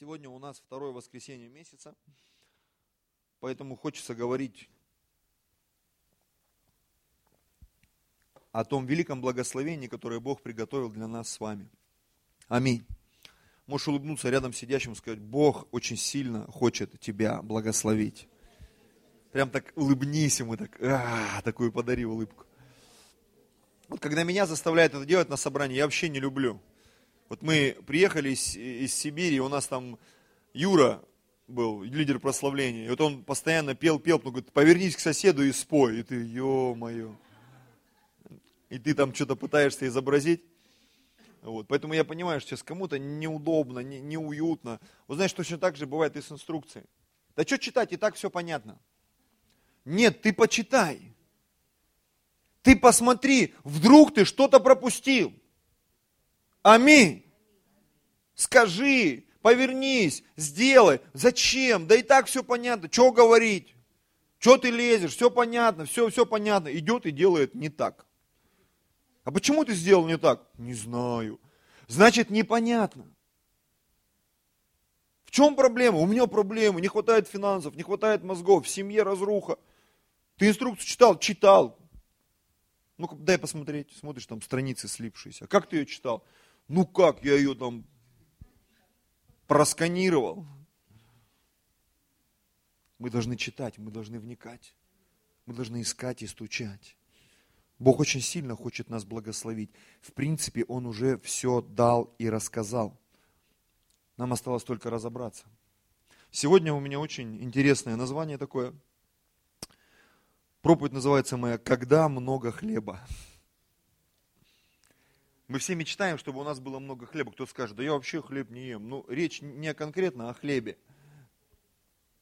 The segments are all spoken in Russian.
Сегодня у нас второе воскресенье месяца, поэтому хочется говорить о том великом благословении, которое Бог приготовил для нас с вами. Аминь. Можешь улыбнуться рядом сидящему и сказать, Бог очень сильно хочет тебя благословить. Прям так улыбнись ему, так, а, такую подари улыбку. Вот когда меня заставляют это делать на собрании, я вообще не люблю. Вот мы приехали из, из Сибири, у нас там Юра был, лидер прославления. И вот он постоянно пел, пел, потом говорит, повернись к соседу и спой. И ты, ё-моё. И ты там что-то пытаешься изобразить. Вот. Поэтому я понимаю, что сейчас кому-то неудобно, не, неуютно. Вот знаешь, точно так же бывает и с инструкцией. Да что читать, и так все понятно. Нет, ты почитай. Ты посмотри, вдруг ты что-то пропустил. Аминь. Скажи, повернись, сделай. Зачем? Да и так все понятно. Что говорить? Что ты лезешь? Все понятно, все, все понятно. Идет и делает не так. А почему ты сделал не так? Не знаю. Значит, непонятно. В чем проблема? У меня проблемы. Не хватает финансов, не хватает мозгов, в семье разруха. Ты инструкцию читал? Читал. Ну-ка, дай посмотреть. Смотришь, там страницы слипшиеся. Как ты ее читал? Ну как, я ее там просканировал. Мы должны читать, мы должны вникать. Мы должны искать и стучать. Бог очень сильно хочет нас благословить. В принципе, Он уже все дал и рассказал. Нам осталось только разобраться. Сегодня у меня очень интересное название такое. Проповедь называется моя «Когда много хлеба». Мы все мечтаем, чтобы у нас было много хлеба. Кто скажет, да я вообще хлеб не ем. Ну, речь не конкретно о хлебе.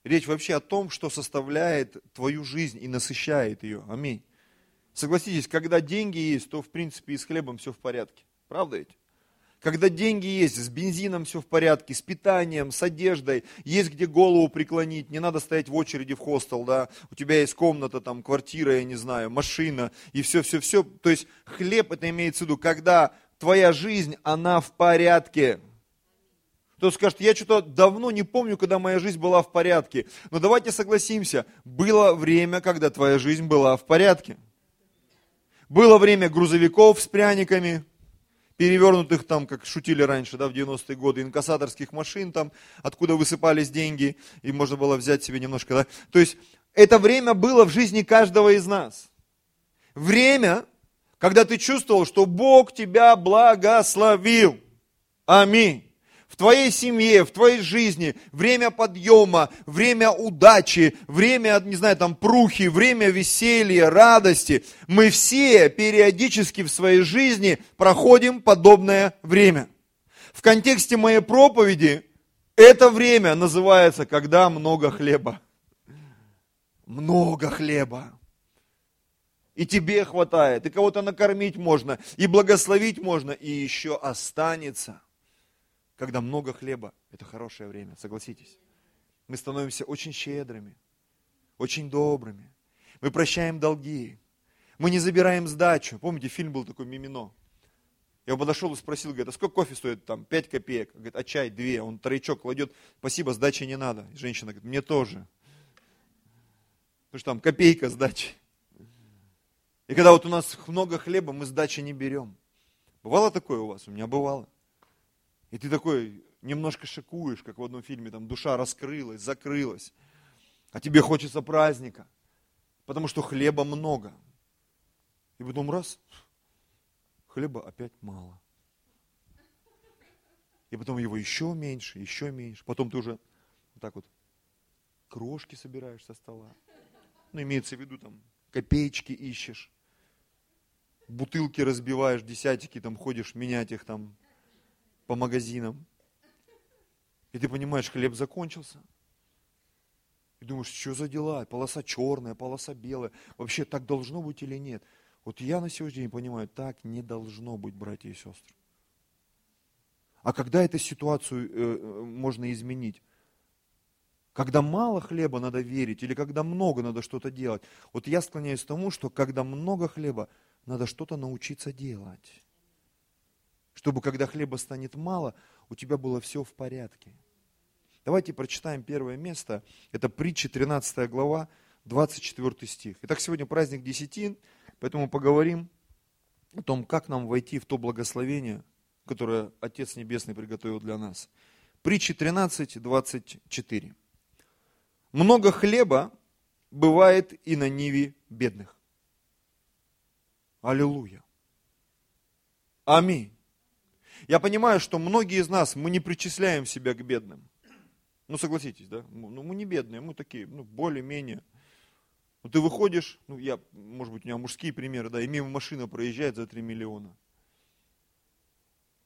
Речь вообще о том, что составляет твою жизнь и насыщает ее. Аминь. Согласитесь, когда деньги есть, то в принципе и с хлебом все в порядке. Правда ведь? Когда деньги есть, с бензином все в порядке, с питанием, с одеждой, есть где голову преклонить, не надо стоять в очереди в хостел, да, у тебя есть комната, там, квартира, я не знаю, машина, и все-все-все. То есть хлеб, это имеется в виду, когда твоя жизнь, она в порядке. Кто скажет, я что-то давно не помню, когда моя жизнь была в порядке. Но давайте согласимся, было время, когда твоя жизнь была в порядке. Было время грузовиков с пряниками, перевернутых там, как шутили раньше, да, в 90-е годы, инкассаторских машин там, откуда высыпались деньги, и можно было взять себе немножко, да. То есть, это время было в жизни каждого из нас. Время, когда ты чувствовал, что Бог тебя благословил. Аминь твоей семье, в твоей жизни, время подъема, время удачи, время, не знаю, там, прухи, время веселья, радости. Мы все периодически в своей жизни проходим подобное время. В контексте моей проповеди это время называется, когда много хлеба. Много хлеба. И тебе хватает, и кого-то накормить можно, и благословить можно, и еще останется – когда много хлеба, это хорошее время, согласитесь. Мы становимся очень щедрыми, очень добрыми. Мы прощаем долги. Мы не забираем сдачу. Помните, фильм был такой «Мимино». Я подошел и спросил, говорит, а сколько кофе стоит? Там, 5 копеек. Говорит, а чай? 2. Он тройчок кладет, спасибо, сдачи не надо. Женщина говорит, мне тоже. Потому что там копейка сдачи. И когда вот у нас много хлеба, мы сдачи не берем. Бывало такое у вас? У меня бывало. И ты такой немножко шокуешь, как в одном фильме, там душа раскрылась, закрылась. А тебе хочется праздника, потому что хлеба много. И потом раз, хлеба опять мало. И потом его еще меньше, еще меньше. Потом ты уже вот так вот крошки собираешь со стола. Ну, имеется в виду, там, копеечки ищешь. Бутылки разбиваешь, десятики, там, ходишь менять их там по магазинам. И ты понимаешь, хлеб закончился. И думаешь, что за дела? Полоса черная, полоса белая. Вообще так должно быть или нет? Вот я на сегодняшний день понимаю, так не должно быть, братья и сестры. А когда эту ситуацию э, э, можно изменить? Когда мало хлеба надо верить, или когда много надо что-то делать. Вот я склоняюсь к тому, что когда много хлеба, надо что-то научиться делать чтобы когда хлеба станет мало, у тебя было все в порядке. Давайте прочитаем первое место. Это притча 13 глава, 24 стих. Итак, сегодня праздник Десятин, поэтому поговорим о том, как нам войти в то благословение, которое Отец Небесный приготовил для нас. Притча 13, 24. Много хлеба бывает и на ниве бедных. Аллилуйя. Аминь. Я понимаю, что многие из нас, мы не причисляем себя к бедным. Ну, согласитесь, да? Ну, мы не бедные, мы такие, ну, более-менее. Ну, ты выходишь, ну, я, может быть, у меня мужские примеры, да, и мимо машина проезжает за 3 миллиона.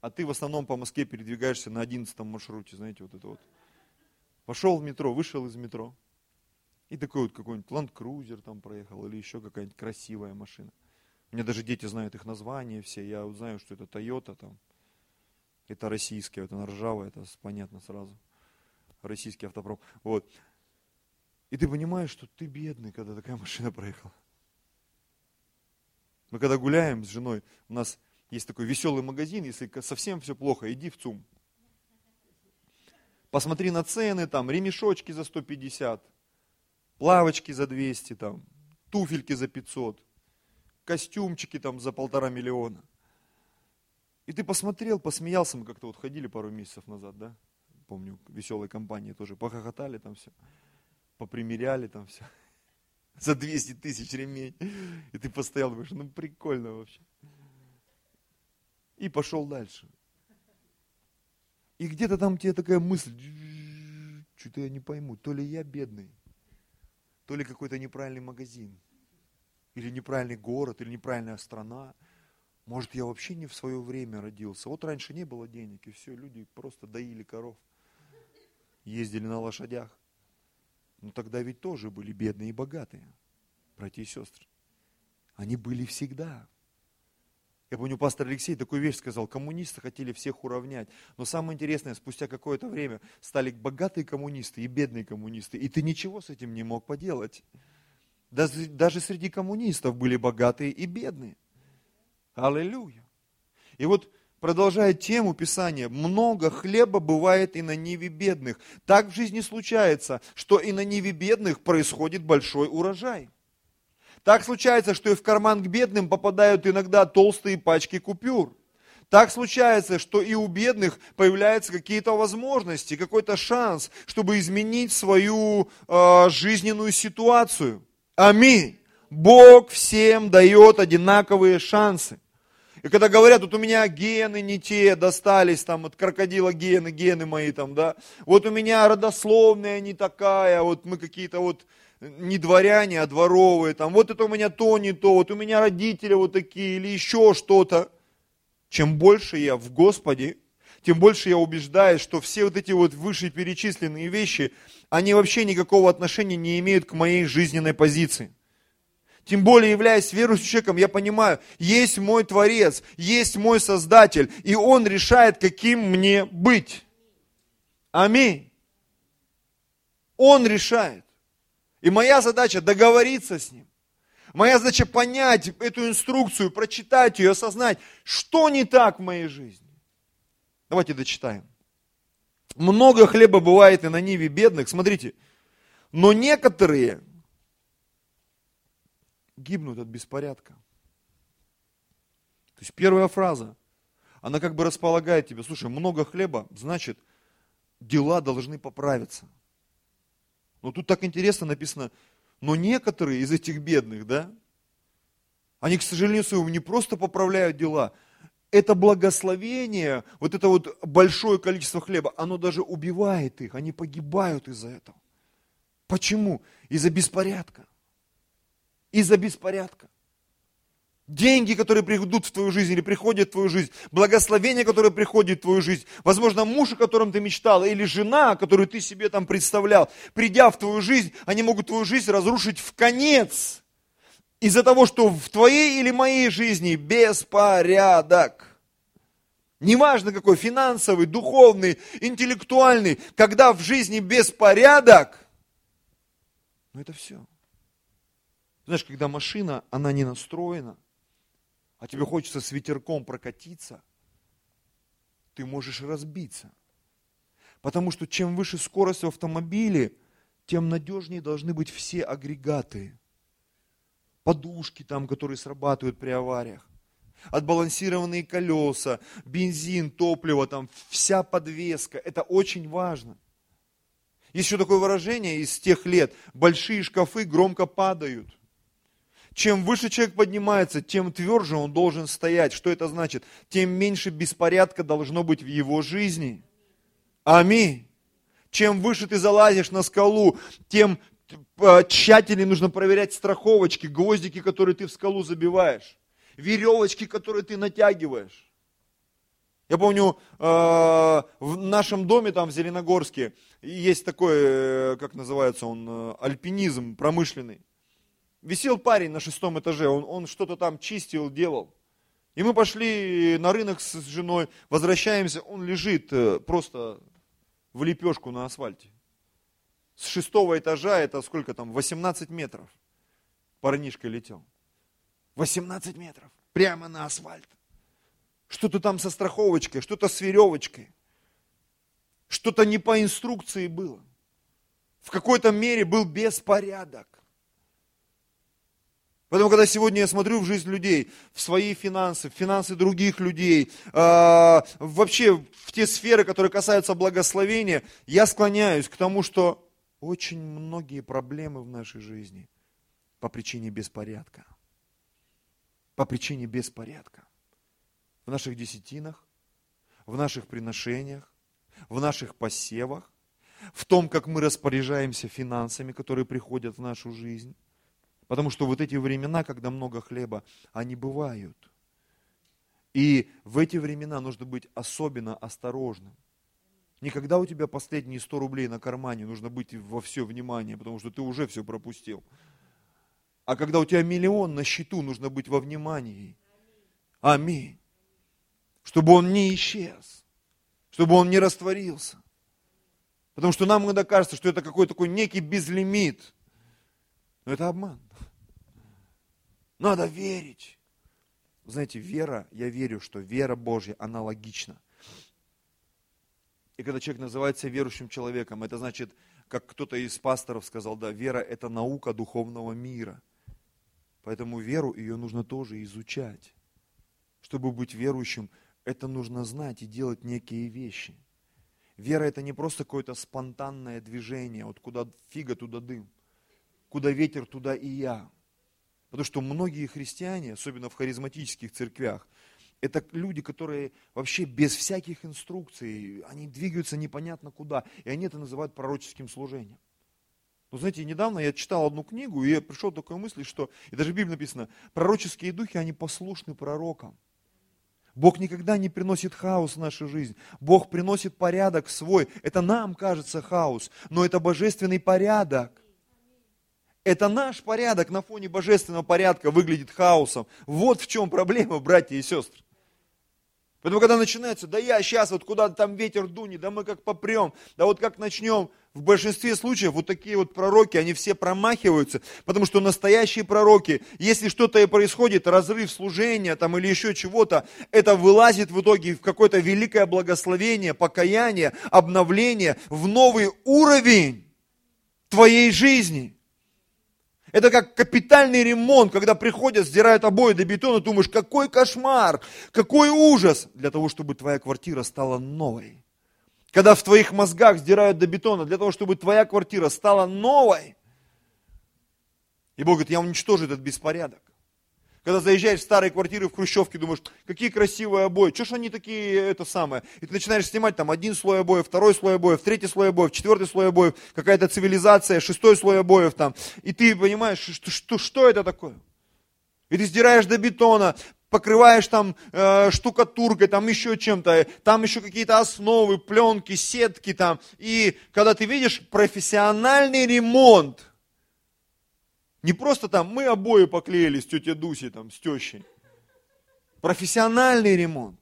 А ты в основном по Москве передвигаешься на 11 маршруте, знаете, вот это вот. Пошел в метро, вышел из метро. И такой вот какой-нибудь Land Cruiser там проехал, или еще какая-нибудь красивая машина. У меня даже дети знают их названия все. Я знаю, что это Toyota там. Это российская, вот она ржавая, это понятно сразу. Российский автопром. Вот. И ты понимаешь, что ты бедный, когда такая машина проехала. Мы когда гуляем с женой, у нас есть такой веселый магазин, если совсем все плохо, иди в ЦУМ. Посмотри на цены, там, ремешочки за 150, плавочки за 200, там, туфельки за 500 костюмчики там за полтора миллиона. И ты посмотрел, посмеялся, мы как-то вот ходили пару месяцев назад, да? Помню, веселой компании тоже, похохотали там все, попримеряли там все. За 200 тысяч ремень. И ты постоял, думаешь, ну прикольно вообще. И пошел дальше. И где-то там тебе такая мысль, что-то я не пойму, то ли я бедный, то ли какой-то неправильный магазин – или неправильный город, или неправильная страна. Может, я вообще не в свое время родился. Вот раньше не было денег, и все, люди просто доили коров, ездили на лошадях. Но тогда ведь тоже были бедные и богатые, братья и сестры. Они были всегда. Я помню, пастор Алексей такую вещь сказал, коммунисты хотели всех уравнять. Но самое интересное, спустя какое-то время стали богатые коммунисты и бедные коммунисты, и ты ничего с этим не мог поделать. Даже, даже среди коммунистов были богатые и бедные. Аллилуйя. И вот продолжая тему Писания, много хлеба бывает и на ниве бедных. Так в жизни случается, что и на ниве бедных происходит большой урожай. Так случается, что и в карман к бедным попадают иногда толстые пачки купюр. Так случается, что и у бедных появляются какие-то возможности, какой-то шанс, чтобы изменить свою э, жизненную ситуацию. Аминь. Бог всем дает одинаковые шансы. И когда говорят, вот у меня гены не те достались, там от крокодила гены, гены мои там, да, вот у меня родословная не такая, вот мы какие-то вот не дворяне, а дворовые, там, вот это у меня то не то, вот у меня родители вот такие, или еще что-то. Чем больше я в Господе, тем больше я убеждаюсь, что все вот эти вот вышеперечисленные вещи, они вообще никакого отношения не имеют к моей жизненной позиции. Тем более, являясь верующим человеком, я понимаю, есть мой Творец, есть мой Создатель, и Он решает, каким мне быть. Аминь. Он решает. И моя задача договориться с Ним. Моя задача понять эту инструкцию, прочитать ее, осознать, что не так в моей жизни. Давайте дочитаем. Много хлеба бывает и на ниве бедных. Смотрите, но некоторые гибнут от беспорядка. То есть первая фраза, она как бы располагает тебя, слушай, много хлеба, значит, дела должны поправиться. Но тут так интересно написано, но некоторые из этих бедных, да, они, к сожалению, своему не просто поправляют дела, это благословение, вот это вот большое количество хлеба, оно даже убивает их, они погибают из-за этого. Почему? Из-за беспорядка. Из-за беспорядка. Деньги, которые придут в твою жизнь или приходят в твою жизнь, благословение, которое приходит в твою жизнь, возможно, муж, о котором ты мечтал, или жена, которую ты себе там представлял, придя в твою жизнь, они могут твою жизнь разрушить в конец из-за того, что в твоей или моей жизни беспорядок. Неважно какой, финансовый, духовный, интеллектуальный, когда в жизни беспорядок, ну это все. Знаешь, когда машина, она не настроена, а тебе хочется с ветерком прокатиться, ты можешь разбиться. Потому что чем выше скорость в автомобиле, тем надежнее должны быть все агрегаты. Подушки там, которые срабатывают при авариях. Отбалансированные колеса, бензин, топливо, там вся подвеска. Это очень важно. Есть еще такое выражение из тех лет. Большие шкафы громко падают. Чем выше человек поднимается, тем тверже он должен стоять. Что это значит? Тем меньше беспорядка должно быть в его жизни. Аминь. Чем выше ты залазишь на скалу, тем э, тщательнее нужно проверять страховочки, гвоздики, которые ты в скалу забиваешь, веревочки, которые ты натягиваешь. Я помню, э, в нашем доме там в Зеленогорске есть такой, э, как называется он, альпинизм промышленный. Висел парень на шестом этаже, он, он что-то там чистил, делал. И мы пошли на рынок с женой, возвращаемся, он лежит просто в лепешку на асфальте. С шестого этажа это сколько там, 18 метров. Парнишка летел. 18 метров. Прямо на асфальт. Что-то там со страховочкой, что-то с веревочкой. Что-то не по инструкции было. В какой-то мере был беспорядок. Поэтому, когда сегодня я смотрю в жизнь людей, в свои финансы, в финансы других людей, э, вообще в те сферы, которые касаются благословения, я склоняюсь к тому, что очень многие проблемы в нашей жизни по причине беспорядка. По причине беспорядка. В наших десятинах, в наших приношениях, в наших посевах, в том, как мы распоряжаемся финансами, которые приходят в нашу жизнь Потому что вот эти времена, когда много хлеба, они бывают. И в эти времена нужно быть особенно осторожным. Никогда у тебя последние 100 рублей на кармане, нужно быть во все внимание, потому что ты уже все пропустил. А когда у тебя миллион на счету, нужно быть во внимании. Аминь. Чтобы он не исчез, чтобы он не растворился. Потому что нам иногда кажется, что это какой-то такой некий безлимит. Но это обман. Надо верить. Знаете, вера, я верю, что вера Божья, она логична. И когда человек называется верующим человеком, это значит, как кто-то из пасторов сказал, да, вера – это наука духовного мира. Поэтому веру ее нужно тоже изучать. Чтобы быть верующим, это нужно знать и делать некие вещи. Вера – это не просто какое-то спонтанное движение, вот куда фига, туда дым, куда ветер, туда и я – Потому что многие христиане, особенно в харизматических церквях, это люди, которые вообще без всяких инструкций, они двигаются непонятно куда, и они это называют пророческим служением. Но знаете, недавно я читал одну книгу, и я пришел к такой мысли, что, и даже в Библии написано, пророческие духи, они послушны пророкам. Бог никогда не приносит хаос в нашу жизнь. Бог приносит порядок свой. Это нам кажется хаос, но это божественный порядок. Это наш порядок на фоне божественного порядка выглядит хаосом. Вот в чем проблема, братья и сестры. Поэтому, когда начинается, да я сейчас вот куда-то там ветер дунет, да мы как попрем, да вот как начнем, в большинстве случаев вот такие вот пророки, они все промахиваются, потому что настоящие пророки, если что-то и происходит, разрыв служения там или еще чего-то, это вылазит в итоге в какое-то великое благословение, покаяние, обновление, в новый уровень твоей жизни. Это как капитальный ремонт, когда приходят, сдирают обои до бетона, думаешь, какой кошмар, какой ужас, для того, чтобы твоя квартира стала новой. Когда в твоих мозгах сдирают до бетона, для того, чтобы твоя квартира стала новой. И Бог говорит, я уничтожу этот беспорядок. Когда заезжаешь в старые квартиры в Хрущевке, думаешь, какие красивые обои, что ж они такие, это самое. И ты начинаешь снимать там один слой обоев, второй слой обоев, третий слой обоев, четвертый слой обоев, какая-то цивилизация, шестой слой обоев там. И ты понимаешь, что, что, что это такое? И ты сдираешь до бетона, покрываешь там э, штукатуркой, там еще чем-то, там еще какие-то основы, пленки, сетки там. И когда ты видишь профессиональный ремонт – не просто там мы обои поклеили с тетей Дусей, там, с тещей. Профессиональный ремонт.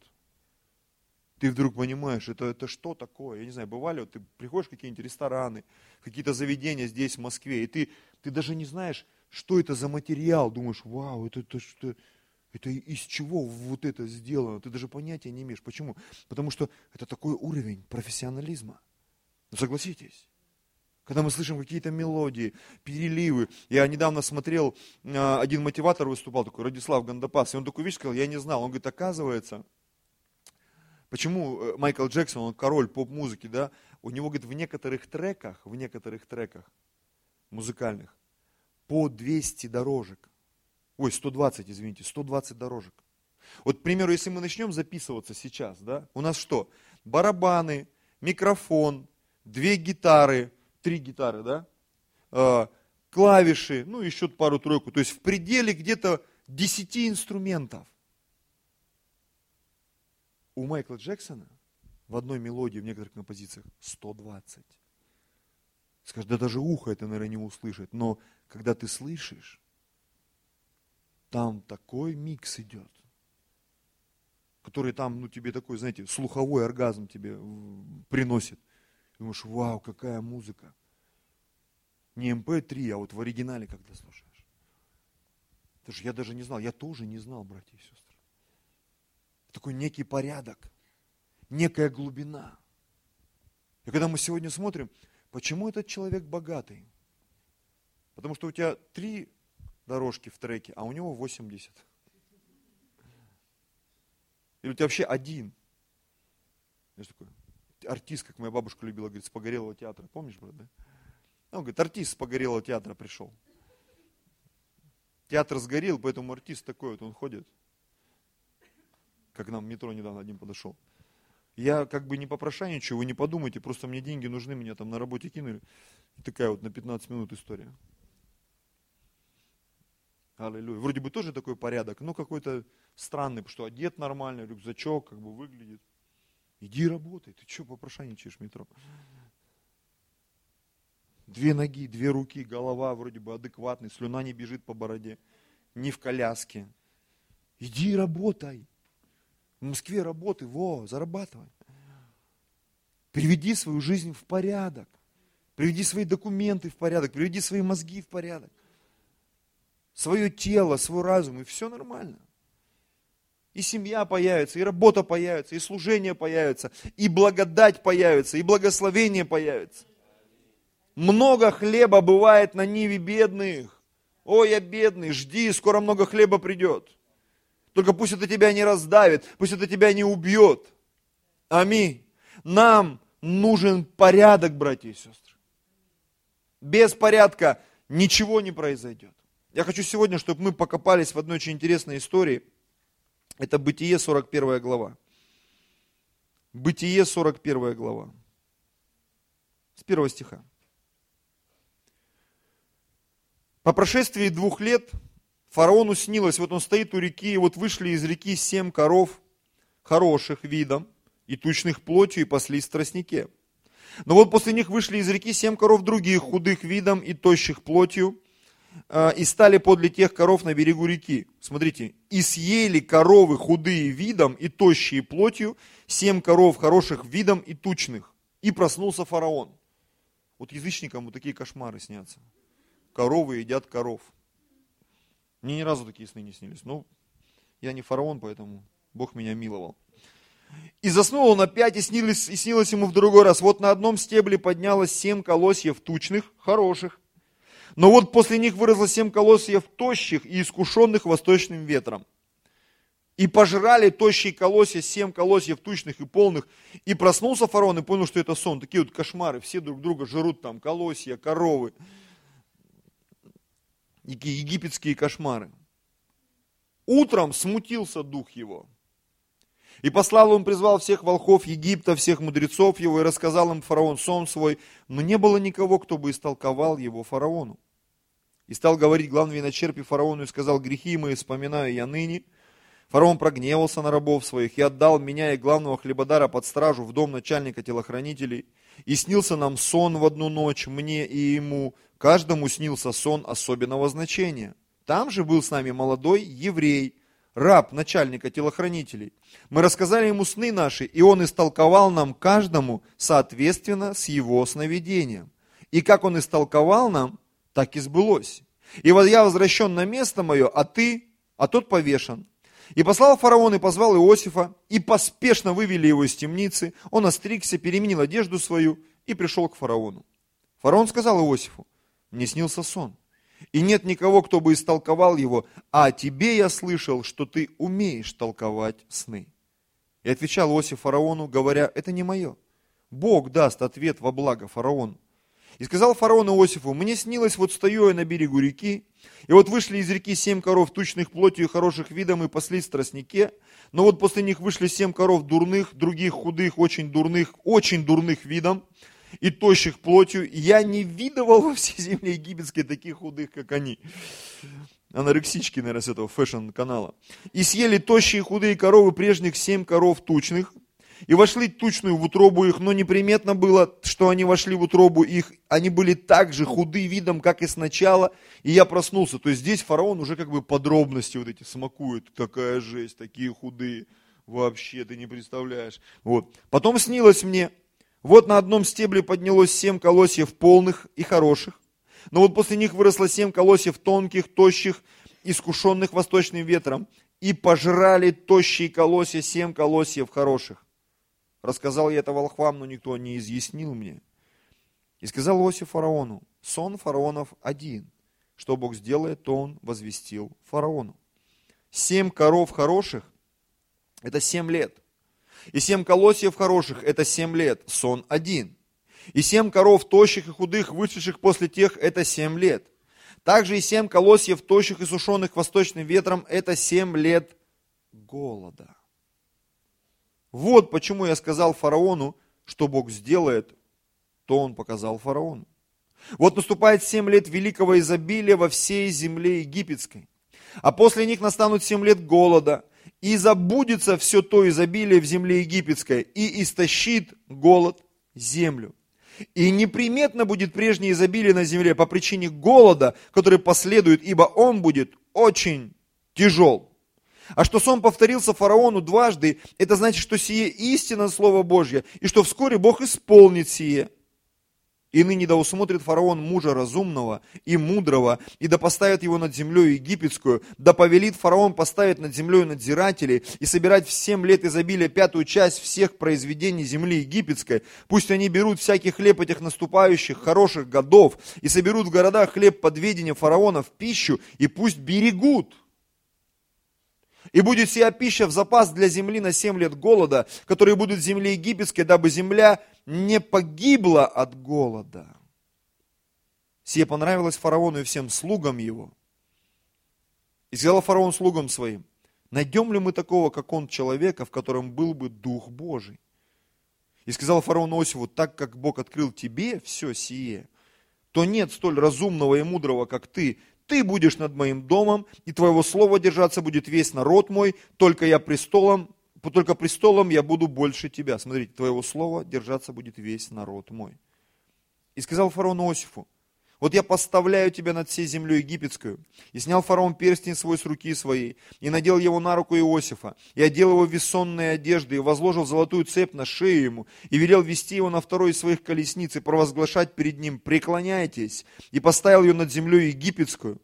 Ты вдруг понимаешь, это, это что такое? Я не знаю, бывали, вот ты приходишь в какие-нибудь рестораны, какие-то заведения здесь, в Москве, и ты, ты даже не знаешь, что это за материал. Думаешь, вау, это, это что, это из чего вот это сделано? Ты даже понятия не имеешь. Почему? Потому что это такой уровень профессионализма. Ну согласитесь. Когда мы слышим какие-то мелодии, переливы. Я недавно смотрел, а, один мотиватор выступал, такой Радислав Гандапас, и он такую вещь сказал, я не знал. Он говорит, оказывается, почему э, Майкл Джексон, он король поп-музыки, да, у него, говорит, в некоторых треках, в некоторых треках музыкальных по 200 дорожек. Ой, 120, извините, 120 дорожек. Вот, к примеру, если мы начнем записываться сейчас, да, у нас что? Барабаны, микрофон, две гитары, три гитары, да, э, клавиши, ну, еще пару-тройку. То есть в пределе где-то 10 инструментов. У Майкла Джексона в одной мелодии, в некоторых композициях 120. Скажешь, да даже ухо это, наверное, не услышит. Но когда ты слышишь, там такой микс идет, который там, ну, тебе такой, знаете, слуховой оргазм тебе приносит. Думаешь, вау, какая музыка. Не MP3, эм а вот в оригинале, когда слушаешь. Потому что я даже не знал, я тоже не знал, братья и сестры. Такой некий порядок, некая глубина. И когда мы сегодня смотрим, почему этот человек богатый? Потому что у тебя три дорожки в треке, а у него 80. Или у тебя вообще один. Знаешь, такое, артист, как моя бабушка любила, говорит, с погорелого театра. Помнишь, брат, да? Он говорит, артист с погорелого театра пришел. Театр сгорел, поэтому артист такой вот, он ходит. Как нам в метро недавно один подошел. Я как бы не попрошайничаю, вы не подумайте, просто мне деньги нужны, меня там на работе кинули. И такая вот на 15 минут история. Аллилуйя. Вроде бы тоже такой порядок, но какой-то странный, что одет нормально, рюкзачок, как бы выглядит. Иди работай, ты что попрошайничаешь в метро? Две ноги, две руки, голова вроде бы адекватный, слюна не бежит по бороде, не в коляске. Иди работай. В Москве работай, во, зарабатывай. Приведи свою жизнь в порядок. Приведи свои документы в порядок, приведи свои мозги в порядок. Свое тело, свой разум, и все нормально. И семья появится, и работа появится, и служение появится, и благодать появится, и благословение появится. Много хлеба бывает на ниве бедных. Ой, я бедный, жди, скоро много хлеба придет. Только пусть это тебя не раздавит, пусть это тебя не убьет. Аминь. Нам нужен порядок, братья и сестры. Без порядка ничего не произойдет. Я хочу сегодня, чтобы мы покопались в одной очень интересной истории – это Бытие 41 глава. Бытие 41 глава. С первого стиха. По прошествии двух лет фараону снилось, вот он стоит у реки, и вот вышли из реки семь коров, хороших видом, и тучных плотью, и паслись в тростнике. Но вот после них вышли из реки семь коров других, худых видом и тощих плотью, и стали подле тех коров на берегу реки. Смотрите, и съели коровы худые видом и тощие плотью, семь коров хороших видом и тучных. И проснулся фараон. Вот язычникам вот такие кошмары снятся. Коровы едят коров. Мне ни разу такие сны не снились. Ну, я не фараон, поэтому Бог меня миловал. И заснул он опять, и снилось, и снилось ему в другой раз. Вот на одном стебле поднялось семь колосьев тучных, хороших, но вот после них выросло семь колосьев тощих и искушенных восточным ветром. И пожрали тощие колосья, семь колосьев тучных и полных. И проснулся фараон и понял, что это сон. Такие вот кошмары, все друг друга жрут там, колосья, коровы. Такие египетские кошмары. Утром смутился дух его. И послал он, призвал всех волхов Египта, всех мудрецов его, и рассказал им фараон сон свой, но не было никого, кто бы истолковал его фараону. И стал говорить главный виночерпи фараону и сказал, грехи мои вспоминаю я ныне. Фараон прогневался на рабов своих и отдал меня и главного хлебодара под стражу в дом начальника телохранителей. И снился нам сон в одну ночь, мне и ему. Каждому снился сон особенного значения. Там же был с нами молодой еврей, раб начальника телохранителей. Мы рассказали ему сны наши, и он истолковал нам каждому соответственно с его сновидением. И как он истолковал нам, так и сбылось. И вот я возвращен на место мое, а ты, а тот повешен. И послал фараон и позвал Иосифа, и поспешно вывели его из темницы. Он остригся, переменил одежду свою, и пришел к фараону. Фараон сказал Иосифу, мне снился сон, и нет никого, кто бы истолковал его, а тебе я слышал, что ты умеешь толковать сны. И отвечал Иосиф фараону, говоря, это не мое. Бог даст ответ во благо фараону. И сказал фараон Иосифу, мне снилось, вот стою я на берегу реки, и вот вышли из реки семь коров, тучных плотью и хороших видом, и паслись в тростнике. Но вот после них вышли семь коров дурных, других худых, очень дурных, очень дурных видом, и тощих плотью. Я не видывал во всей земле египетской таких худых, как они. Анорексички, наверное, с этого fashion-канала. И съели тощие худые коровы прежних семь коров тучных, и вошли тучную в утробу их, но неприметно было, что они вошли в утробу их. Они были так же худы видом, как и сначала. И я проснулся. То есть здесь фараон уже как бы подробности вот эти смакует. Такая жесть, такие худые. Вообще ты не представляешь. Вот. Потом снилось мне, вот на одном стебле поднялось семь колосьев полных и хороших. Но вот после них выросло семь колосьев тонких, тощих, искушенных восточным ветром. И пожрали тощие колосья, семь колосьев хороших. Рассказал я это волхвам, но никто не изъяснил мне. И сказал Иосиф фараону, сон фараонов один. Что Бог сделает, то он возвестил фараону. Семь коров хороших – это семь лет. И семь колосьев хороших – это семь лет. Сон один. И семь коров тощих и худых, вышедших после тех – это семь лет. Также и семь колосьев тощих и сушеных восточным ветром – это семь лет голода. Вот почему я сказал фараону, что Бог сделает, то он показал фараону. Вот наступает семь лет великого изобилия во всей земле египетской. А после них настанут семь лет голода, и забудется все то изобилие в земле египетской, и истощит голод землю. И неприметно будет прежнее изобилие на земле по причине голода, который последует, ибо он будет очень тяжел. А что сон повторился фараону дважды, это значит, что сие истина Слово Божье, и что вскоре Бог исполнит сие. И ныне да усмотрит фараон мужа разумного и мудрого, и да поставит его над землей египетскую, да повелит фараон поставить над землей надзирателей и собирать в семь лет изобилия пятую часть всех произведений земли египетской. Пусть они берут всякий хлеб этих наступающих хороших годов и соберут в городах хлеб подведения фараона в пищу, и пусть берегут и будет сия пища в запас для земли на семь лет голода, которые будут в земле египетской, дабы земля не погибла от голода. Сие понравилось фараону и всем слугам его. И сказал фараон слугам своим, найдем ли мы такого, как он, человека, в котором был бы Дух Божий? И сказал фараон Иосифу, так как Бог открыл тебе все сие, то нет столь разумного и мудрого, как ты, ты будешь над моим домом, и твоего слова держаться будет весь народ мой, только я престолом, только престолом я буду больше тебя. Смотрите, твоего слова держаться будет весь народ мой. И сказал фараон Иосифу, вот я поставляю тебя над всей землей египетскую. И снял фараон перстень свой с руки своей, и надел его на руку Иосифа, и одел его в весонные одежды, и возложил золотую цепь на шею ему, и велел вести его на второй из своих колесниц, и провозглашать перед ним, преклоняйтесь, и поставил ее над землей египетскую.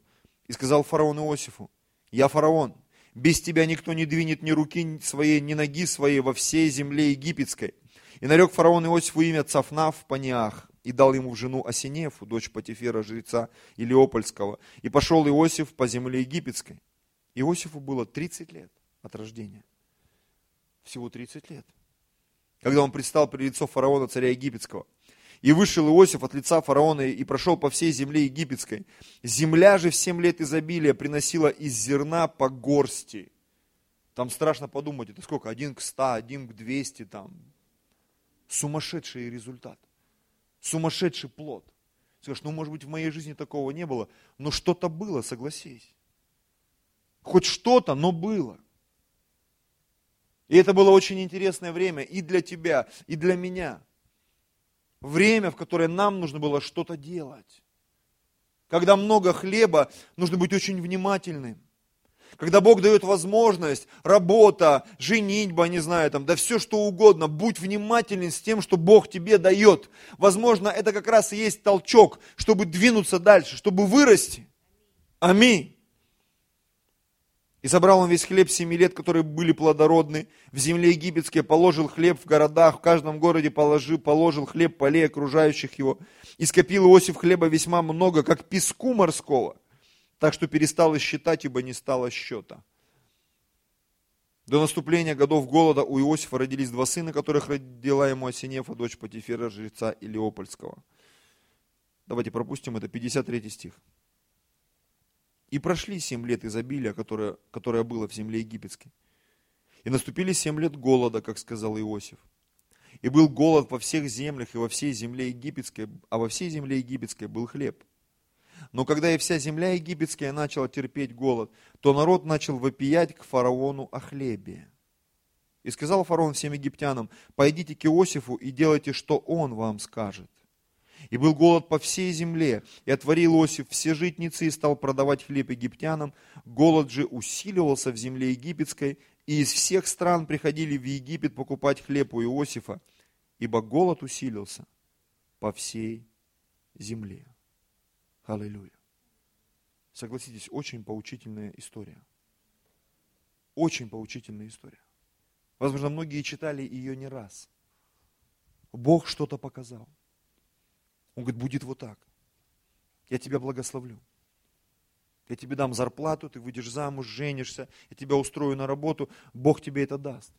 И сказал фараон Иосифу, я фараон, без тебя никто не двинет ни руки своей, ни ноги своей во всей земле египетской. И нарек фараон Иосифу имя Цафнав в Паниах, и дал ему в жену Осинефу, дочь Патифера, жреца Илиопольского. И пошел Иосиф по земле египетской. Иосифу было 30 лет от рождения. Всего 30 лет. Когда он предстал при лицо фараона, царя египетского. И вышел Иосиф от лица фараона и прошел по всей земле египетской. Земля же в семь лет изобилия приносила из зерна по горсти. Там страшно подумать, это сколько? Один к ста, один к двести там. Сумасшедший результат сумасшедший плод. Скажешь, ну может быть в моей жизни такого не было, но что-то было, согласись. Хоть что-то, но было. И это было очень интересное время и для тебя, и для меня. Время, в которое нам нужно было что-то делать. Когда много хлеба, нужно быть очень внимательным. Когда Бог дает возможность, работа, женитьба, не знаю, там, да все что угодно, будь внимателен с тем, что Бог тебе дает. Возможно, это как раз и есть толчок, чтобы двинуться дальше, чтобы вырасти. Аминь. И собрал он весь хлеб семи лет, которые были плодородны. В земле египетской положил хлеб в городах, в каждом городе положил, положил хлеб полей окружающих его. И скопил Иосиф хлеба весьма много, как песку морского, так что перестал считать, ибо не стало счета. До наступления годов голода у Иосифа родились два сына, которых родила ему Осинефа, дочь Патифера, жреца Илиопольского. Давайте пропустим это, 53 стих. И прошли семь лет изобилия, которое, которое было в земле египетской. И наступили семь лет голода, как сказал Иосиф. И был голод во всех землях и во всей земле египетской, а во всей земле египетской был хлеб. Но когда и вся земля египетская начала терпеть голод, то народ начал вопиять к фараону о хлебе. И сказал фараон всем египтянам, пойдите к Иосифу и делайте, что он вам скажет. И был голод по всей земле, и отворил Иосиф все житницы и стал продавать хлеб египтянам. Голод же усиливался в земле египетской, и из всех стран приходили в Египет покупать хлеб у Иосифа, ибо голод усилился по всей земле. Аллилуйя. Согласитесь, очень поучительная история. Очень поучительная история. Возможно, многие читали ее не раз. Бог что-то показал. Он говорит, будет вот так. Я тебя благословлю. Я тебе дам зарплату, ты выйдешь замуж, женишься, я тебя устрою на работу, Бог тебе это даст.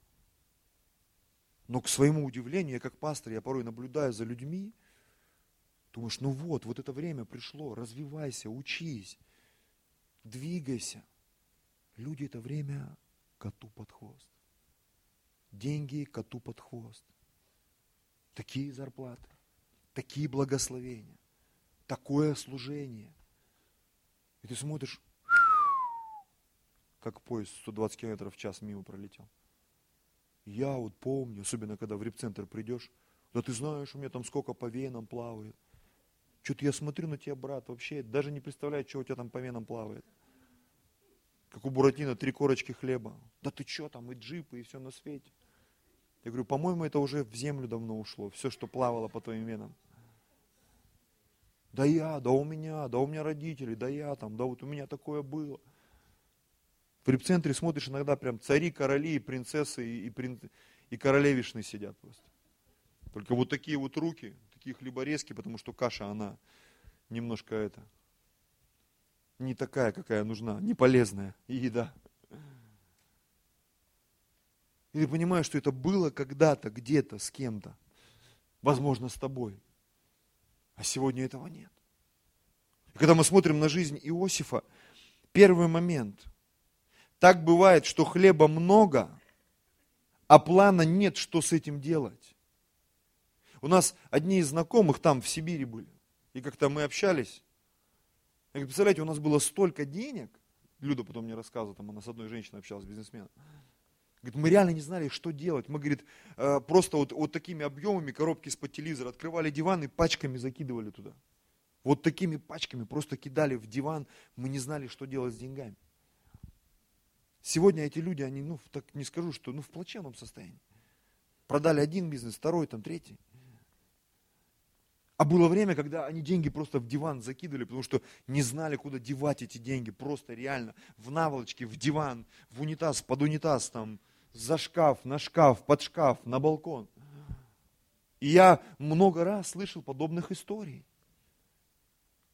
Но к своему удивлению, я как пастор, я порой наблюдаю за людьми, думаешь, ну вот, вот это время пришло, развивайся, учись, двигайся. Люди это время коту под хвост. Деньги коту под хвост. Такие зарплаты такие благословения, такое служение. И ты смотришь, как поезд 120 км в час мимо пролетел. Я вот помню, особенно когда в репцентр придешь, да ты знаешь, у меня там сколько по венам плавает. Что-то я смотрю на тебя, брат, вообще даже не представляю, что у тебя там по венам плавает. Как у Буратино, три корочки хлеба. Да ты что там, и джипы, и все на свете. Я говорю, по-моему, это уже в землю давно ушло, все, что плавало по твоим венам. Да я, да у меня, да у меня родители, да я там, да вот у меня такое было. В репцентре смотришь, иногда прям цари, короли, и принцессы, и, и, прин... и королевишны сидят просто. Только вот такие вот руки, такие хлеборезки, потому что каша, она немножко это, не такая, какая нужна, не полезная еда. И ты понимаешь, что это было когда-то, где-то, с кем-то. Возможно, с тобой. А сегодня этого нет. И когда мы смотрим на жизнь Иосифа, первый момент. Так бывает, что хлеба много, а плана нет, что с этим делать. У нас одни из знакомых там в Сибири были. И как-то мы общались. И, представляете, у нас было столько денег. Люда потом мне рассказывала, там она с одной женщиной общалась, бизнесменом. Говорит, мы реально не знали, что делать. Мы, говорит, э, просто вот, вот такими объемами коробки из-под телевизора открывали диван и пачками закидывали туда. Вот такими пачками просто кидали в диван. Мы не знали, что делать с деньгами. Сегодня эти люди, они, ну, так не скажу, что, ну, в плачевном состоянии. Продали один бизнес, второй, там, третий. А было время, когда они деньги просто в диван закидывали, потому что не знали, куда девать эти деньги. Просто реально в наволочке, в диван, в унитаз, под унитаз, там, за шкаф, на шкаф, под шкаф, на балкон. И я много раз слышал подобных историй.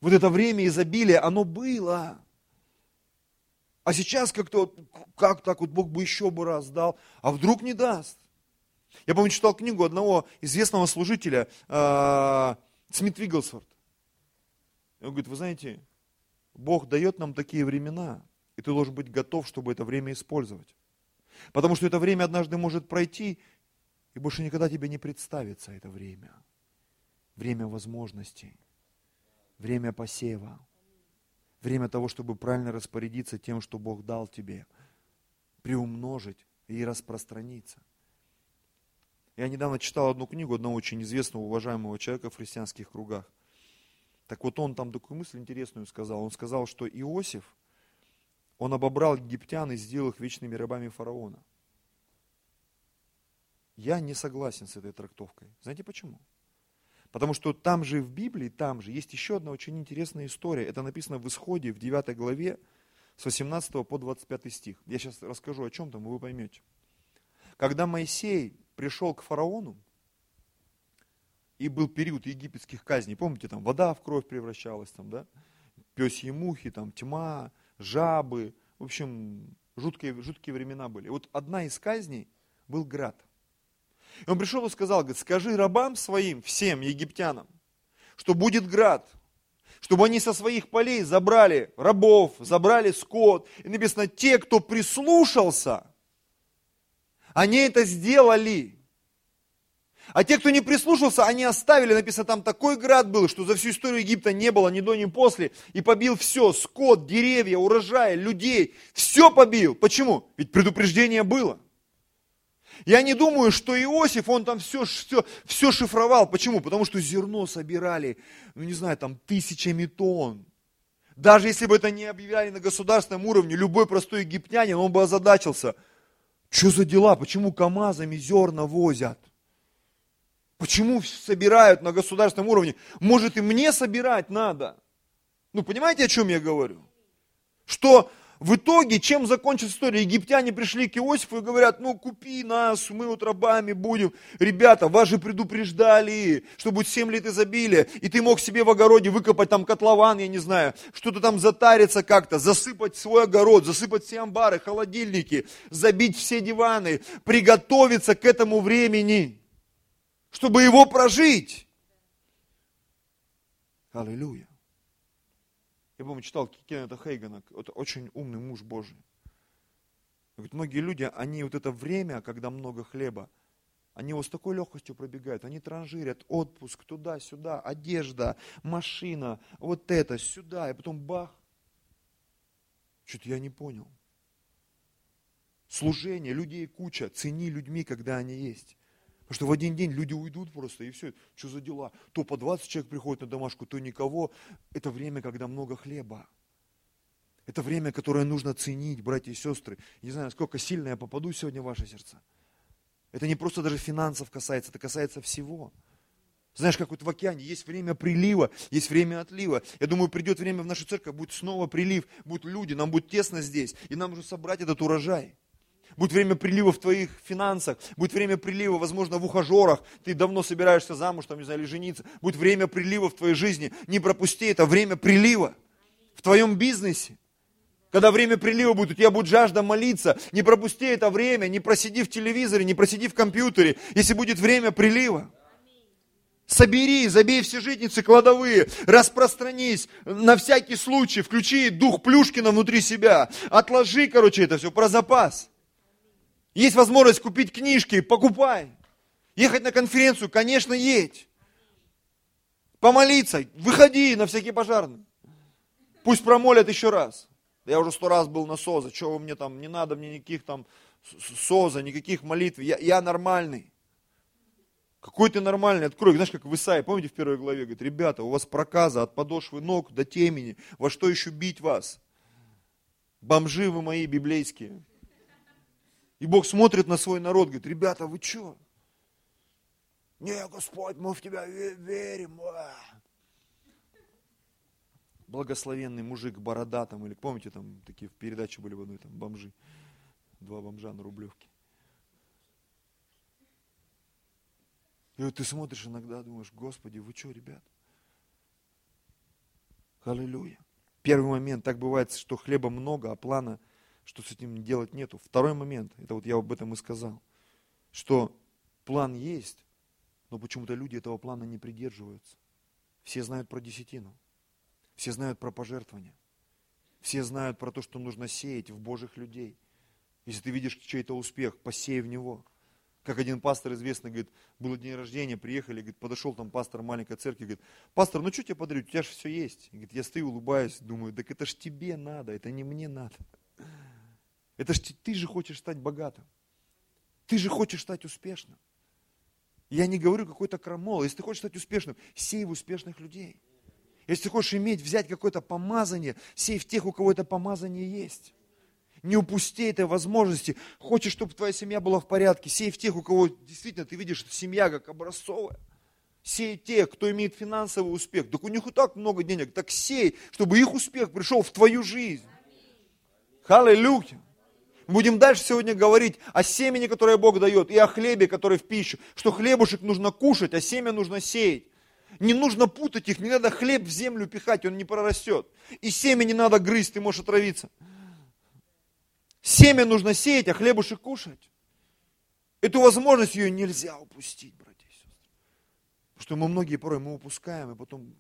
Вот это время изобилия, оно было. А сейчас как-то, как так вот Бог бы еще бы раз дал, а вдруг не даст. Я помню, читал книгу одного известного служителя, э, Смит Вигглсворт. Он говорит, вы знаете, Бог дает нам такие времена, и ты должен быть готов, чтобы это время использовать. Потому что это время однажды может пройти, и больше никогда тебе не представится это время. Время возможностей, время посева, время того, чтобы правильно распорядиться тем, что Бог дал тебе, приумножить и распространиться. Я недавно читал одну книгу одного очень известного, уважаемого человека в христианских кругах. Так вот он там такую мысль интересную сказал. Он сказал, что Иосиф – он обобрал египтян и сделал их вечными рабами фараона. Я не согласен с этой трактовкой. Знаете почему? Потому что там же в Библии, там же есть еще одна очень интересная история. Это написано в Исходе, в 9 главе, с 18 по 25 стих. Я сейчас расскажу о чем там, и вы поймете. Когда Моисей пришел к фараону, и был период египетских казней, помните, там вода в кровь превращалась, там, да, пёсьи мухи, там, тьма, жабы, в общем, жуткие, жуткие времена были. вот одна из казней был град. И он пришел и сказал, говорит, скажи рабам своим, всем египтянам, что будет град, чтобы они со своих полей забрали рабов, забрали скот. И написано, те, кто прислушался, они это сделали. А те, кто не прислушался, они оставили, написано, там такой град был, что за всю историю Египта не было ни до, ни после, и побил все, скот, деревья, урожай, людей, все побил. Почему? Ведь предупреждение было. Я не думаю, что Иосиф, он там все, все, все шифровал. Почему? Потому что зерно собирали, ну не знаю, там тысячами тонн. Даже если бы это не объявляли на государственном уровне, любой простой египтянин, он бы озадачился. Что за дела? Почему КАМАЗами зерна возят? Почему собирают на государственном уровне? Может и мне собирать надо? Ну, понимаете, о чем я говорю? Что в итоге, чем закончится история? Египтяне пришли к Иосифу и говорят, ну купи нас, мы вот рабами будем. Ребята, вас же предупреждали, что будет 7 лет изобилия, и ты мог себе в огороде выкопать там котлован, я не знаю, что-то там затариться как-то, засыпать свой огород, засыпать все амбары, холодильники, забить все диваны, приготовиться к этому времени, чтобы его прожить. Аллилуйя. Я помню, читал Кеннета Хейгана, это очень умный муж Божий. Говорит, многие люди, они вот это время, когда много хлеба, они его с такой легкостью пробегают, они транжирят, отпуск туда-сюда, одежда, машина, вот это, сюда, и потом бах. Что-то я не понял. Служение, людей куча, цени людьми, когда они есть. Потому что в один день люди уйдут просто, и все, что за дела? То по 20 человек приходит на домашку, то никого. Это время, когда много хлеба. Это время, которое нужно ценить, братья и сестры. Не знаю, насколько сильно я попаду сегодня в ваше сердце. Это не просто даже финансов касается, это касается всего. Знаешь, как вот в океане есть время прилива, есть время отлива. Я думаю, придет время в нашу церковь, будет снова прилив, будут люди, нам будет тесно здесь, и нам нужно собрать этот урожай. Будет время прилива в твоих финансах, будет время прилива, возможно, в ухажерах, ты давно собираешься замуж, там, не знаю, или жениться, будет время прилива в твоей жизни, не пропусти это. Время прилива в твоем бизнесе. Когда время прилива будет, у тебя будет жажда молиться, не пропусти это время, не просиди в телевизоре, не просиди в компьютере, если будет время прилива. Собери, забей все житницы кладовые, распространись на всякий случай, включи дух Плюшкина внутри себя, отложи, короче, это все про запас. Есть возможность купить книжки, покупай. Ехать на конференцию, конечно, едь. Помолиться, выходи на всякий пожарный. Пусть промолят еще раз. Я уже сто раз был на СОЗа, вы мне там, не надо мне никаких там СОЗа, никаких молитв, я, я нормальный. Какой ты нормальный, открой, знаешь, как в Исаии, помните в первой главе, говорит, ребята, у вас проказа от подошвы ног до темени, во что еще бить вас? Бомжи вы мои библейские. И Бог смотрит на свой народ, говорит, ребята, вы что? Не, Господь, мы в Тебя верим. Благословенный мужик бородатым, или помните, там такие в передаче были в одной, там бомжи, два бомжа на Рублевке. И вот ты смотришь иногда, думаешь, Господи, вы что, ребят? Аллилуйя. Первый момент, так бывает, что хлеба много, а плана – что с этим делать нету. Второй момент, это вот я об этом и сказал, что план есть, но почему-то люди этого плана не придерживаются. Все знают про десятину, все знают про пожертвования, все знают про то, что нужно сеять в Божьих людей. Если ты видишь чей-то успех, посей в него. Как один пастор известный, говорит, было день рождения, приехали, говорит, подошел там пастор маленькой церкви, говорит, пастор, ну что тебе подарить, у тебя же все есть. Говорит, я стою, улыбаюсь, думаю, так это ж тебе надо, это не мне надо. Это ж ты же хочешь стать богатым. Ты же хочешь стать успешным. Я не говорю какой-то крамол. Если ты хочешь стать успешным, сей в успешных людей. Если ты хочешь иметь, взять какое-то помазание, сей в тех, у кого это помазание есть. Не упусти этой возможности. Хочешь, чтобы твоя семья была в порядке, сей в тех, у кого действительно ты видишь, что семья как образцовая. Сей тех, кто имеет финансовый успех. Так у них и так много денег. Так сей, чтобы их успех пришел в твою жизнь. Аллилуйя. Будем дальше сегодня говорить о семени, которое Бог дает, и о хлебе, который в пищу. Что хлебушек нужно кушать, а семя нужно сеять. Не нужно путать их, не надо хлеб в землю пихать, он не прорастет. И семя не надо грызть, ты можешь отравиться. Семя нужно сеять, а хлебушек кушать. Эту возможность ее нельзя упустить, братья и сестры. Потому что мы многие порой мы упускаем, и потом,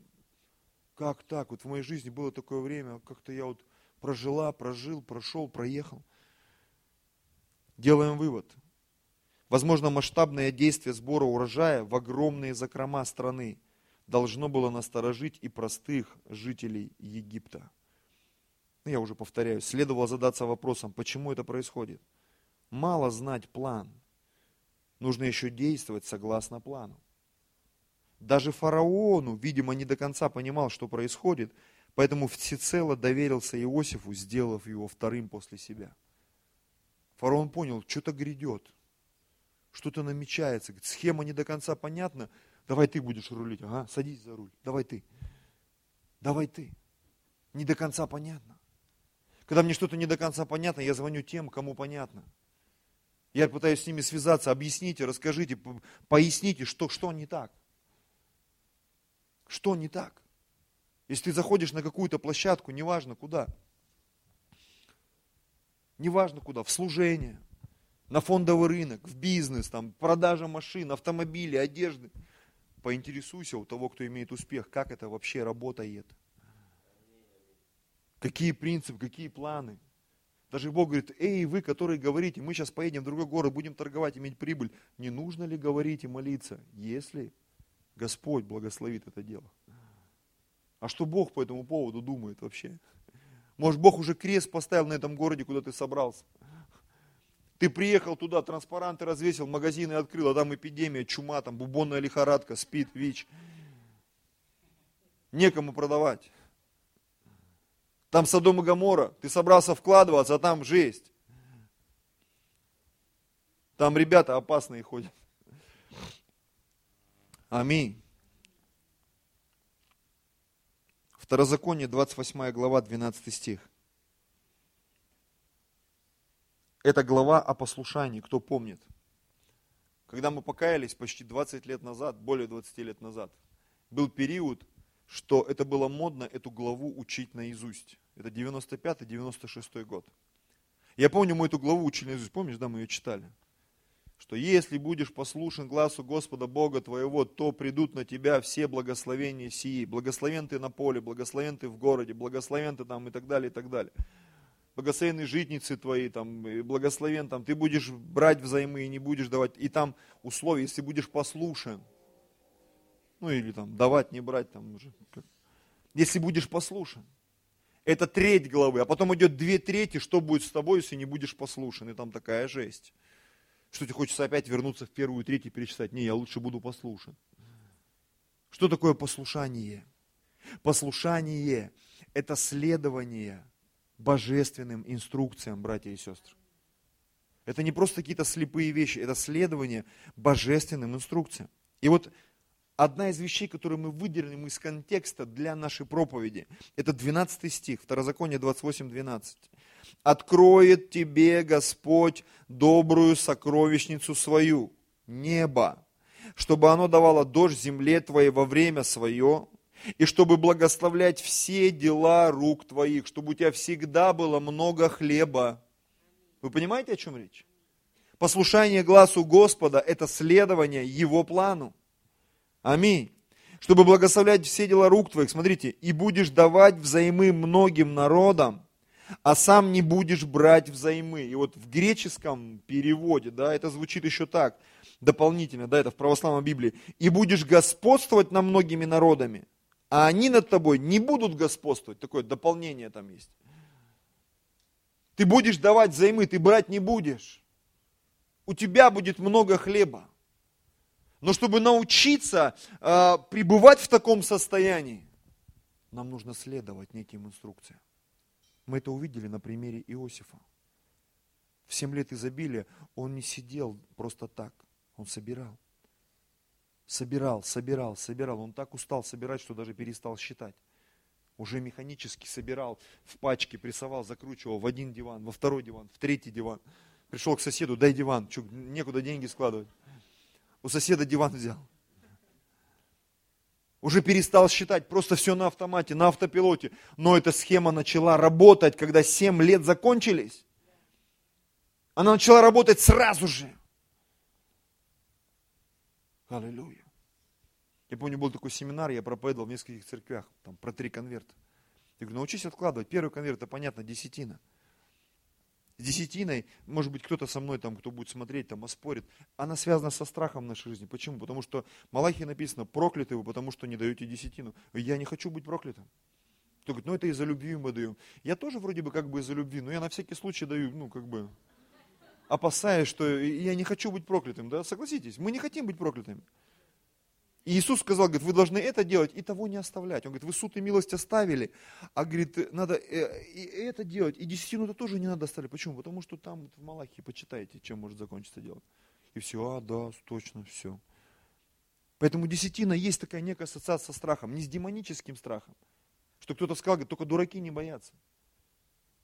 как так? Вот в моей жизни было такое время, как-то я вот прожила, прожил, прошел, проехал. Делаем вывод. Возможно, масштабное действие сбора урожая в огромные закрома страны должно было насторожить и простых жителей Египта. Ну, я уже повторяюсь, следовало задаться вопросом, почему это происходит. Мало знать план, нужно еще действовать согласно плану. Даже фараону, видимо, не до конца понимал, что происходит, поэтому всецело доверился Иосифу, сделав его вторым после себя. Фараон понял, что-то грядет, что-то намечается, схема не до конца понятна, давай ты будешь рулить, ага, садись за руль, давай ты, давай ты. Не до конца понятно. Когда мне что-то не до конца понятно, я звоню тем, кому понятно. Я пытаюсь с ними связаться, объясните, расскажите, поясните, что, что не так. Что не так? Если ты заходишь на какую-то площадку, неважно куда, неважно куда, в служение, на фондовый рынок, в бизнес, там, продажа машин, автомобилей, одежды, поинтересуйся у того, кто имеет успех, как это вообще работает. Какие принципы, какие планы. Даже Бог говорит, эй, вы, которые говорите, мы сейчас поедем в другой город, будем торговать, иметь прибыль. Не нужно ли говорить и молиться, если Господь благословит это дело? А что Бог по этому поводу думает вообще? Может, Бог уже крест поставил на этом городе, куда ты собрался? Ты приехал туда, транспаранты развесил, магазины открыл, а там эпидемия, чума, там бубонная лихорадка, спит, ВИЧ. Некому продавать. Там Содом и Гамора, ты собрался вкладываться, а там жесть. Там ребята опасные ходят. Аминь. Второзаконие, 28 глава, 12 стих. Это глава о послушании, кто помнит. Когда мы покаялись почти 20 лет назад, более 20 лет назад, был период, что это было модно эту главу учить наизусть. Это 95-96 год. Я помню, мы эту главу учили наизусть. Помнишь, да, мы ее читали? Что если будешь послушен глазу Господа Бога твоего, то придут на тебя все благословения сии. Благословен ты на поле, благословен ты в городе, благословен ты там и так далее, и так далее. Благословенные житницы твои, там, благословен, там, ты будешь брать взаймы и не будешь давать. И там условия, если будешь послушен. Ну или там давать, не брать, там уже. Если будешь послушен. Это треть главы, а потом идет две трети, что будет с тобой, если не будешь послушан. И там такая жесть. Что тебе хочется опять вернуться в первую треть и перечитать? Не, я лучше буду послушан. Что такое послушание? Послушание – это следование божественным инструкциям, братья и сестры. Это не просто какие-то слепые вещи, это следование божественным инструкциям. И вот одна из вещей, которую мы выделим из контекста для нашей проповеди, это 12 стих, Второзаконие 28, 12. «Откроет тебе Господь добрую сокровищницу свою, небо, чтобы оно давало дождь земле твоей во время свое, и чтобы благословлять все дела рук твоих, чтобы у тебя всегда было много хлеба». Вы понимаете, о чем речь? Послушание глазу Господа – это следование Его плану. Аминь. Чтобы благословлять все дела рук твоих, смотрите, и будешь давать взаймы многим народам, а сам не будешь брать взаймы. И вот в греческом переводе, да, это звучит еще так, дополнительно, да, это в православной Библии. И будешь господствовать над многими народами, а они над тобой не будут господствовать. Такое дополнение там есть. Ты будешь давать взаймы, ты брать не будешь. У тебя будет много хлеба. Но чтобы научиться э, пребывать в таком состоянии, нам нужно следовать неким инструкциям. Мы это увидели на примере Иосифа. В 7 лет изобилия он не сидел просто так, он собирал. Собирал, собирал, собирал. Он так устал собирать, что даже перестал считать. Уже механически собирал в пачке, прессовал, закручивал в один диван, во второй диван, в третий диван. Пришел к соседу, дай диван, что, некуда деньги складывать. У соседа диван взял. Уже перестал считать, просто все на автомате, на автопилоте. Но эта схема начала работать, когда 7 лет закончились. Она начала работать сразу же. Аллилуйя. Я помню, был такой семинар, я проповедовал в нескольких церквях, там, про три конверта. Я говорю, научись откладывать. Первый конверт, это понятно, десятина. Десятиной, может быть, кто-то со мной, там, кто будет смотреть, там, оспорит. Она связана со страхом в нашей жизни. Почему? Потому что в Малахии написано, прокляты вы, потому что не даете десятину. Я не хочу быть проклятым. Кто говорит, ну это из-за любви мы даем. Я тоже вроде бы как бы из-за любви, но я на всякий случай даю, ну как бы, опасаясь, что я не хочу быть проклятым. Да, согласитесь, мы не хотим быть проклятыми. Иисус сказал, говорит, вы должны это делать и того не оставлять. Он говорит, вы суд и милость оставили, а говорит, надо э, и это делать, и десятину-то тоже не надо оставить. Почему? Потому что там в Малахии почитайте, чем может закончиться дело. И все, а, да, точно, все. Поэтому десятина есть такая некая ассоциация со страхом, не с демоническим страхом. Что кто-то сказал, говорит, только дураки не боятся.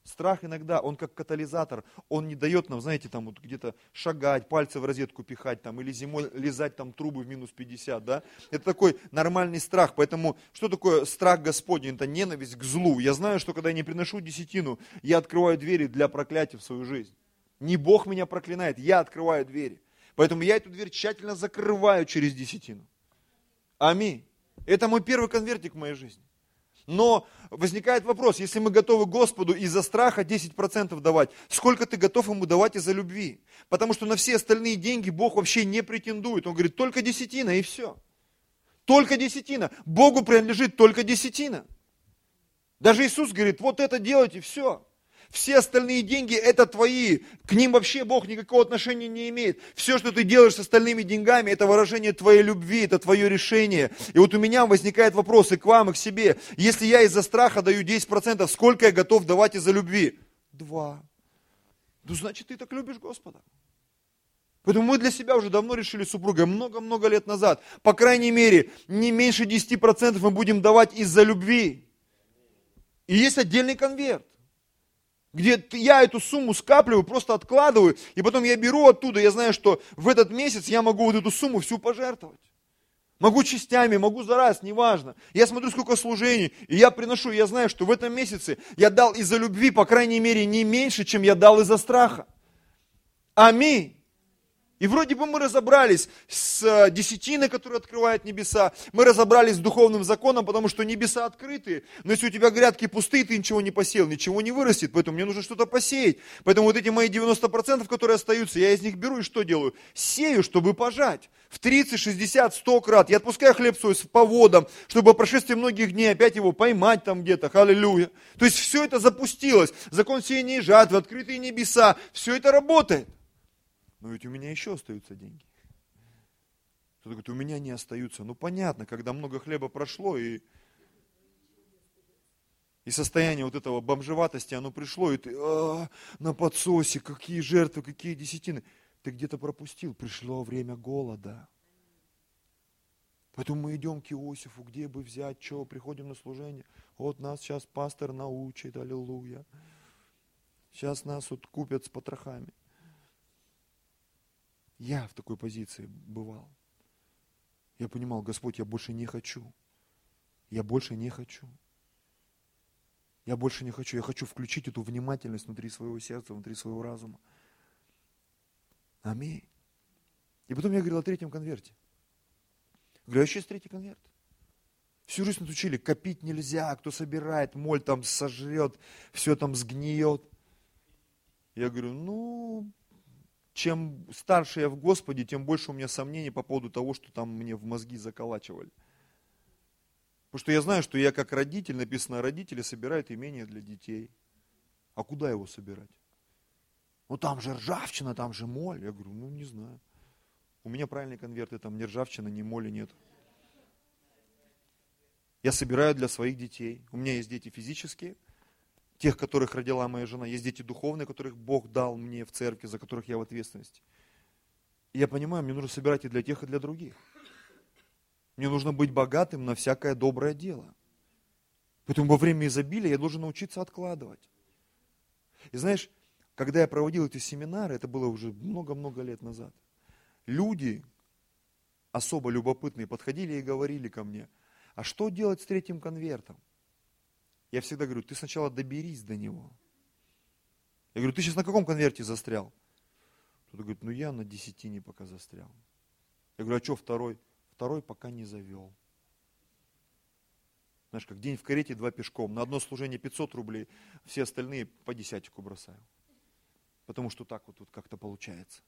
Страх иногда, он как катализатор, он не дает нам, знаете, там вот где-то шагать, пальцы в розетку пихать там, или зимой лизать там трубы в минус 50, да. Это такой нормальный страх, поэтому что такое страх Господень? Это ненависть к злу. Я знаю, что когда я не приношу десятину, я открываю двери для проклятия в свою жизнь. Не Бог меня проклинает, я открываю двери. Поэтому я эту дверь тщательно закрываю через десятину. Аминь. Это мой первый конвертик в моей жизни. Но возникает вопрос, если мы готовы Господу из-за страха 10% давать, сколько ты готов ему давать из-за любви? Потому что на все остальные деньги Бог вообще не претендует. Он говорит, только десятина и все. Только десятина. Богу принадлежит только десятина. Даже Иисус говорит, вот это делайте, все. Все остальные деньги это твои. К ним вообще Бог никакого отношения не имеет. Все, что ты делаешь с остальными деньгами, это выражение твоей любви, это твое решение. И вот у меня возникает вопрос и к вам, и к себе. Если я из-за страха даю 10%, сколько я готов давать из-за любви? Два. Ну, значит, ты так любишь Господа. Поэтому мы для себя уже давно решили с супругой, много-много лет назад, по крайней мере, не меньше 10% мы будем давать из-за любви. И есть отдельный конверт где я эту сумму скапливаю, просто откладываю, и потом я беру оттуда, я знаю, что в этот месяц я могу вот эту сумму всю пожертвовать. Могу частями, могу за раз, неважно. Я смотрю, сколько служений, и я приношу, я знаю, что в этом месяце я дал из-за любви, по крайней мере, не меньше, чем я дал из-за страха. Аминь. И вроде бы мы разобрались с э, десятиной, которая открывает небеса, мы разобрались с духовным законом, потому что небеса открыты, но если у тебя грядки пустые, ты ничего не посеял, ничего не вырастет, поэтому мне нужно что-то посеять. Поэтому вот эти мои 90%, которые остаются, я из них беру и что делаю? Сею, чтобы пожать. В 30, 60, 100 крат. Я отпускаю хлеб свой по водам, чтобы по прошествии многих дней опять его поймать там где-то. Аллилуйя. То есть все это запустилось. Закон сеяния и жатвы, открытые небеса. Все это работает но ведь у меня еще остаются деньги. Кто-то говорит, у меня не остаются. Ну понятно, когда много хлеба прошло и, и состояние вот этого бомжеватости, оно пришло, и ты а, на подсосе, какие жертвы, какие десятины. Ты где-то пропустил, пришло время голода. Поэтому мы идем к Иосифу, где бы взять, что, приходим на служение. Вот нас сейчас пастор научит, аллилуйя. Сейчас нас вот купят с потрохами. Я в такой позиции бывал. Я понимал, Господь, я больше не хочу. Я больше не хочу. Я больше не хочу. Я хочу включить эту внимательность внутри своего сердца, внутри своего разума. Аминь. И потом я говорил о третьем конверте. Говорю, а еще есть третий конверт. Всю жизнь нас учили, копить нельзя, кто собирает, моль там сожрет, все там сгниет. Я говорю, ну, чем старше я в Господе, тем больше у меня сомнений по поводу того, что там мне в мозги заколачивали. Потому что я знаю, что я как родитель, написано, родители собирают имение для детей. А куда его собирать? Ну там же ржавчина, там же моль. Я говорю, ну не знаю. У меня правильные конверты, там ни ржавчина, ни моли нет. Я собираю для своих детей. У меня есть дети физические – тех, которых родила моя жена, есть дети духовные, которых Бог дал мне в церкви, за которых я в ответственности. И я понимаю, мне нужно собирать и для тех, и для других. Мне нужно быть богатым на всякое доброе дело. Поэтому во время изобилия я должен научиться откладывать. И знаешь, когда я проводил эти семинары, это было уже много-много лет назад, люди особо любопытные подходили и говорили ко мне, а что делать с третьим конвертом? Я всегда говорю, ты сначала доберись до него. Я говорю, ты сейчас на каком конверте застрял? Кто-то говорит, ну я на десятине пока застрял. Я говорю, а что второй? Второй пока не завел. Знаешь, как день в карете, два пешком. На одно служение 500 рублей, все остальные по десятику бросаю. Потому что так вот, вот как-то получается.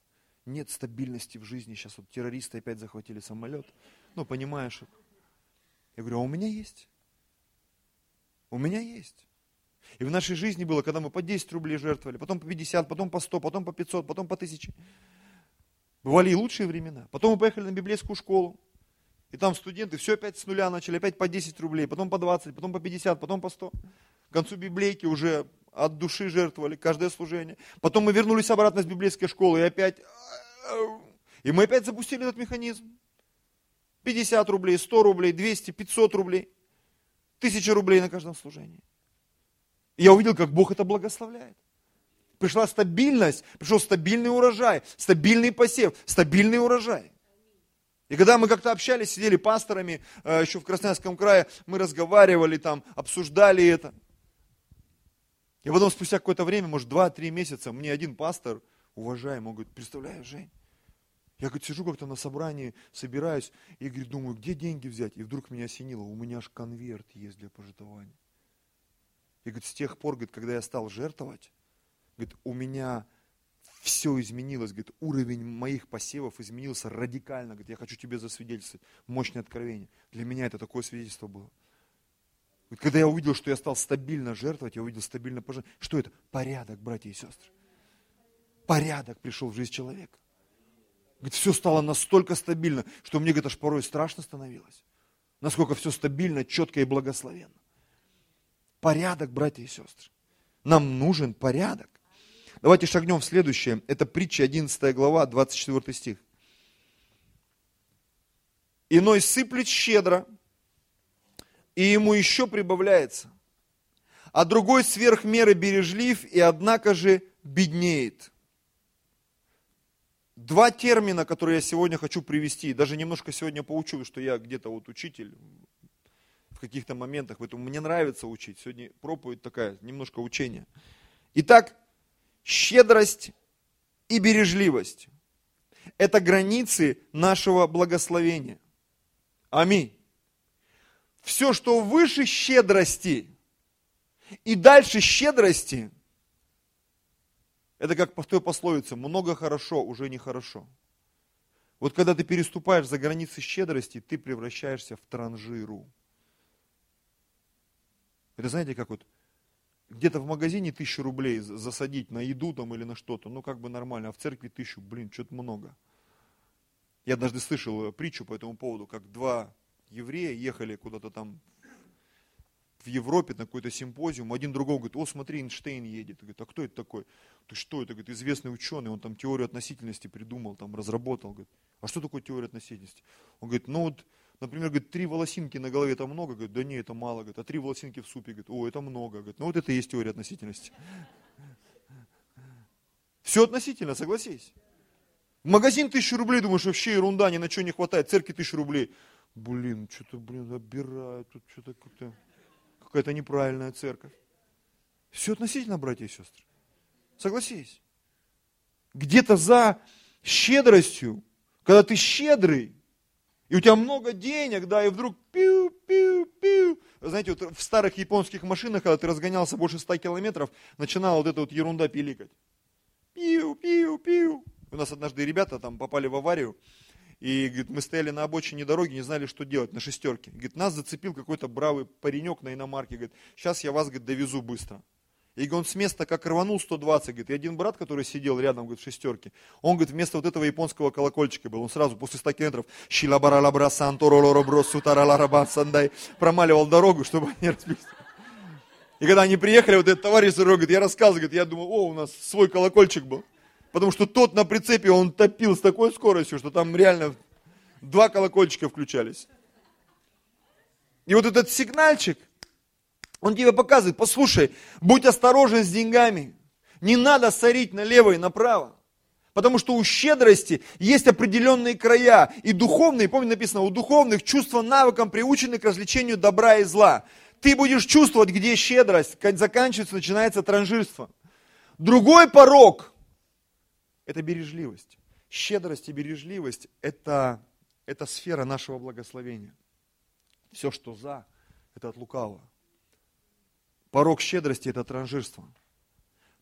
Нет стабильности в жизни. Сейчас вот террористы опять захватили самолет. Ну, понимаешь. Я говорю, а у меня есть. У меня есть. И в нашей жизни было, когда мы по 10 рублей жертвовали, потом по 50, потом по 100, потом по 500, потом по 1000. Бывали и лучшие времена. Потом мы поехали на библейскую школу. И там студенты все опять с нуля начали, опять по 10 рублей, потом по 20, потом по 50, потом по 100. К концу библейки уже от души жертвовали каждое служение. Потом мы вернулись обратно с библейской школы и опять... И мы опять запустили этот механизм. 50 рублей, 100 рублей, 200, 500 рублей. Тысяча рублей на каждом служении. Я увидел, как Бог это благословляет. Пришла стабильность, пришел стабильный урожай, стабильный посев, стабильный урожай. И когда мы как-то общались, сидели пасторами э, еще в Красноярском крае, мы разговаривали там, обсуждали это. И потом спустя какое-то время, может, два-три месяца, мне один пастор, уважаемый, он говорит, представляешь, Жень, я, говорит, сижу как-то на собрании, собираюсь, и, говорит, думаю, где деньги взять? И вдруг меня осенило, у меня аж конверт есть для пожертвования. И, говорит, с тех пор, говорит, когда я стал жертвовать, говорит, у меня все изменилось, говорит, уровень моих посевов изменился радикально. Говорит, я хочу тебе засвидетельствовать. Мощное откровение. Для меня это такое свидетельство было. Говорит, когда я увидел, что я стал стабильно жертвовать, я увидел стабильно пожертвовать. Что это? Порядок, братья и сестры. Порядок пришел в жизнь человека. Говорит, все стало настолько стабильно, что мне, говорит, аж порой страшно становилось. Насколько все стабильно, четко и благословенно. Порядок, братья и сестры. Нам нужен порядок. Давайте шагнем в следующее. Это притча 11 глава, 24 стих. Иной сыплет щедро, и ему еще прибавляется. А другой сверх меры бережлив, и однако же беднеет. Два термина, которые я сегодня хочу привести, даже немножко сегодня поучу, что я где-то вот учитель в каких-то моментах, поэтому мне нравится учить. Сегодня проповедь такая, немножко учения. Итак, щедрость и бережливость. Это границы нашего благословения. Аминь. Все, что выше щедрости и дальше щедрости, это как по той пословице, много хорошо, уже нехорошо. Вот когда ты переступаешь за границы щедрости, ты превращаешься в транжиру. Это знаете, как вот где-то в магазине тысячу рублей засадить на еду там или на что-то, ну как бы нормально, а в церкви тысячу, блин, что-то много. Я однажды слышал э, притчу по этому поводу, как два еврея ехали куда-то там в Европе на какой-то симпозиум, один другого говорит, о, смотри, Эйнштейн едет. Говорит, а кто это такой? Ты что это? Говорит, известный ученый, он там теорию относительности придумал, там разработал. Говорит, а что такое теория относительности? Он говорит, ну вот Например, говорит, три волосинки на голове это много? Говорит, да не, это мало. Говорит, а три волосинки в супе? Говорит, о, это много. Говорит, ну вот это и есть теория относительности. Все относительно, согласись. В магазин тысячу рублей, думаешь, вообще ерунда, ни на что не хватает, церкви тысячу рублей. Блин, что-то, блин, обирают, тут что-то какая-то, какая-то неправильная церковь. Все относительно, братья и сестры. Согласись. Где-то за щедростью, когда ты щедрый, и у тебя много денег, да, и вдруг пиу-пиу-пиу. Знаете, вот в старых японских машинах, когда ты разгонялся больше 100 километров, начинала вот эта вот ерунда пиликать. Пиу-пиу-пиу. У нас однажды ребята там попали в аварию, и говорит, мы стояли на обочине дороги, не знали, что делать, на шестерке. Говорит, нас зацепил какой-то бравый паренек на иномарке. Говорит, сейчас я вас говорит, довезу быстро. И он с места как рванул 120, говорит, и один брат, который сидел рядом, говорит, в шестерке, он, говорит, вместо вот этого японского колокольчика был, он сразу после 100 километров щилабаралабра санторолоробро сутаралараба сандай промаливал дорогу, чтобы они разбились. И когда они приехали, вот этот товарищ говорит, я рассказывал, говорит, я думал, о, у нас свой колокольчик был. Потому что тот на прицепе, он топил с такой скоростью, что там реально два колокольчика включались. И вот этот сигнальчик, Он тебе показывает, послушай, будь осторожен с деньгами. Не надо сорить налево и направо. Потому что у щедрости есть определенные края. И духовные, помните написано, у духовных чувства навыкам приучены к развлечению добра и зла. Ты будешь чувствовать, где щедрость, заканчивается, начинается транжирство. Другой порог – это бережливость. Щедрость и бережливость – это, это сфера нашего благословения. Все, что за, это от лукавого. Порог щедрости – это транжирство.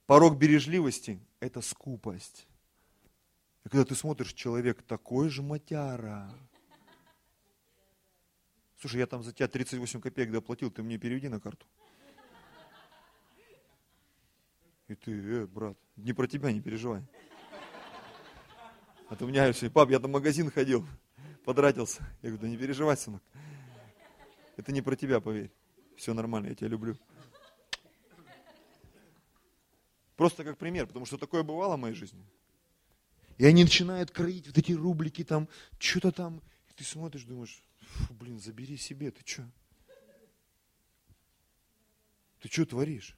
Порог бережливости – это скупость. И когда ты смотришь, человек такой же матяра. Слушай, я там за тебя 38 копеек доплатил, ты мне переведи на карту. И ты, э, брат, не про тебя, не переживай. А то у меня все, пап, я там в магазин ходил, потратился. Я говорю, да не переживай, сынок. Это не про тебя, поверь. Все нормально, я тебя люблю. Просто как пример, потому что такое бывало в моей жизни. И они начинают кроить вот эти рублики там, что-то там. И ты смотришь, думаешь, блин, забери себе, ты что? Ты что творишь?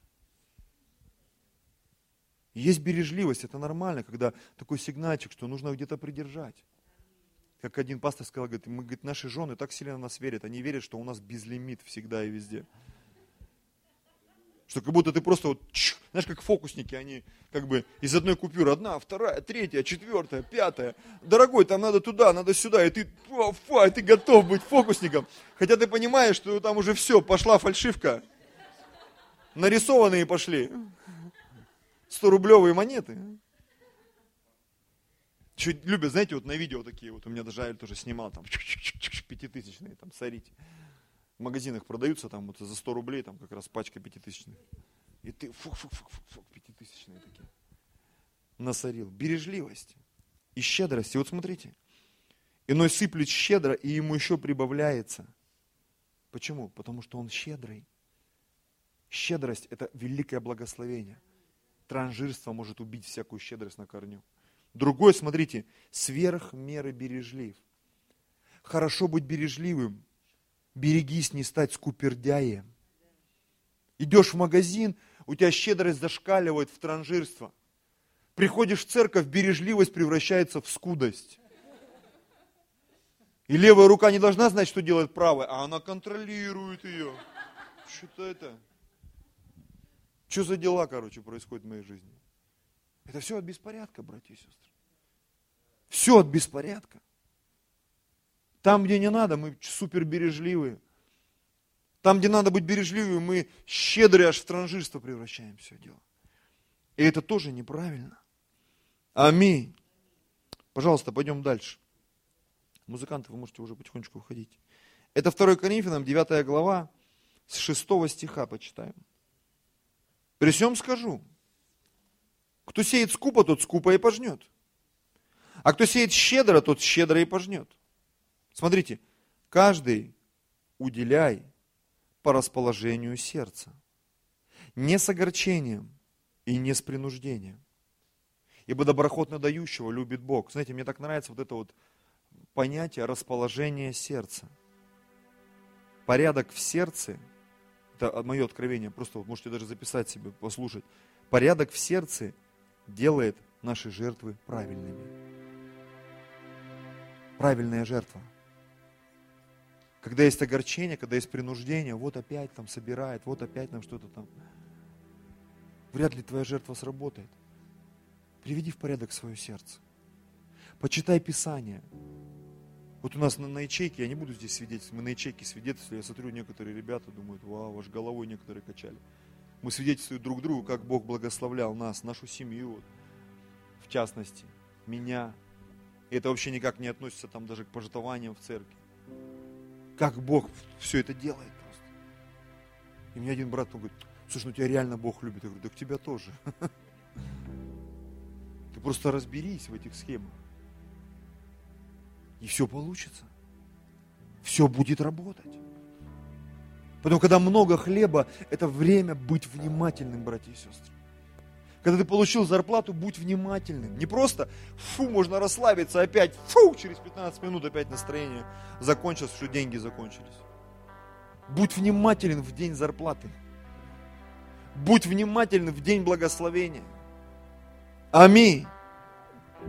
Есть бережливость, это нормально, когда такой сигнальчик, что нужно где-то придержать. Как один пастор сказал, говорит, мы, говорит, наши жены так сильно нас верят, они верят, что у нас безлимит всегда и везде. Что как будто ты просто вот, знаешь, как фокусники, они как бы из одной купюры, одна, вторая, третья, четвертая, пятая. Дорогой, там надо туда, надо сюда, и ты, фа, и ты готов быть фокусником. Хотя ты понимаешь, что там уже все, пошла фальшивка. Нарисованные пошли. 100-рублевые монеты. Чуть любят, знаете, вот на видео такие, вот у меня даже Аль тоже снимал, там, пятитысячные, там, сорить в магазинах продаются там вот за 100 рублей, там как раз пачка пятитысячных. И ты фук, фук, фук, фук, фук пятитысячные такие. Насорил. Бережливость и щедрость. И вот смотрите. Иной сыплет щедро, и ему еще прибавляется. Почему? Потому что он щедрый. Щедрость – это великое благословение. Транжирство может убить всякую щедрость на корню. Другой, смотрите, сверх меры бережлив. Хорошо быть бережливым, берегись не стать скупердяем. Идешь в магазин, у тебя щедрость зашкаливает в транжирство. Приходишь в церковь, бережливость превращается в скудость. И левая рука не должна знать, что делает правая, а она контролирует ее. Что-то это. Что за дела, короче, происходит в моей жизни? Это все от беспорядка, братья и сестры. Все от беспорядка. Там, где не надо, мы супер бережливые. Там, где надо быть бережливыми, мы щедрые аж в транжирство превращаем все дело. И это тоже неправильно. Аминь. Пожалуйста, пойдем дальше. Музыканты, вы можете уже потихонечку уходить. Это 2 Коринфянам, 9 глава, с 6 стиха почитаем. При всем скажу, кто сеет скупо, тот скупо и пожнет. А кто сеет щедро, тот щедро и пожнет. Смотрите, каждый уделяй по расположению сердца. Не с огорчением и не с принуждением. Ибо доброхотно дающего любит Бог. Знаете, мне так нравится вот это вот понятие расположения сердца. Порядок в сердце, это мое откровение, просто вот можете даже записать себе, послушать. Порядок в сердце делает наши жертвы правильными. Правильная жертва – когда есть огорчение, когда есть принуждение, вот опять там собирает, вот опять нам что-то там. Вряд ли твоя жертва сработает. Приведи в порядок свое сердце. Почитай Писание. Вот у нас на, на ячейке, я не буду здесь свидетельствовать, мы на ячейке свидетельствуем, я смотрю, некоторые ребята думают, вау, ваш головой некоторые качали. Мы свидетельствуем друг другу, как Бог благословлял нас, нашу семью, вот, в частности, меня. И это вообще никак не относится там даже к пожертвованиям в церкви как Бог все это делает просто. И мне один брат он говорит, слушай, ну тебя реально Бог любит. Я говорю, да к тебя тоже. Ты просто разберись в этих схемах. И все получится. Все будет работать. Потому когда много хлеба, это время быть внимательным, братья и сестры. Когда ты получил зарплату, будь внимательным. Не просто, фу, можно расслабиться опять, фу, через 15 минут опять настроение закончилось, что деньги закончились. Будь внимателен в день зарплаты. Будь внимателен в день благословения. Аминь.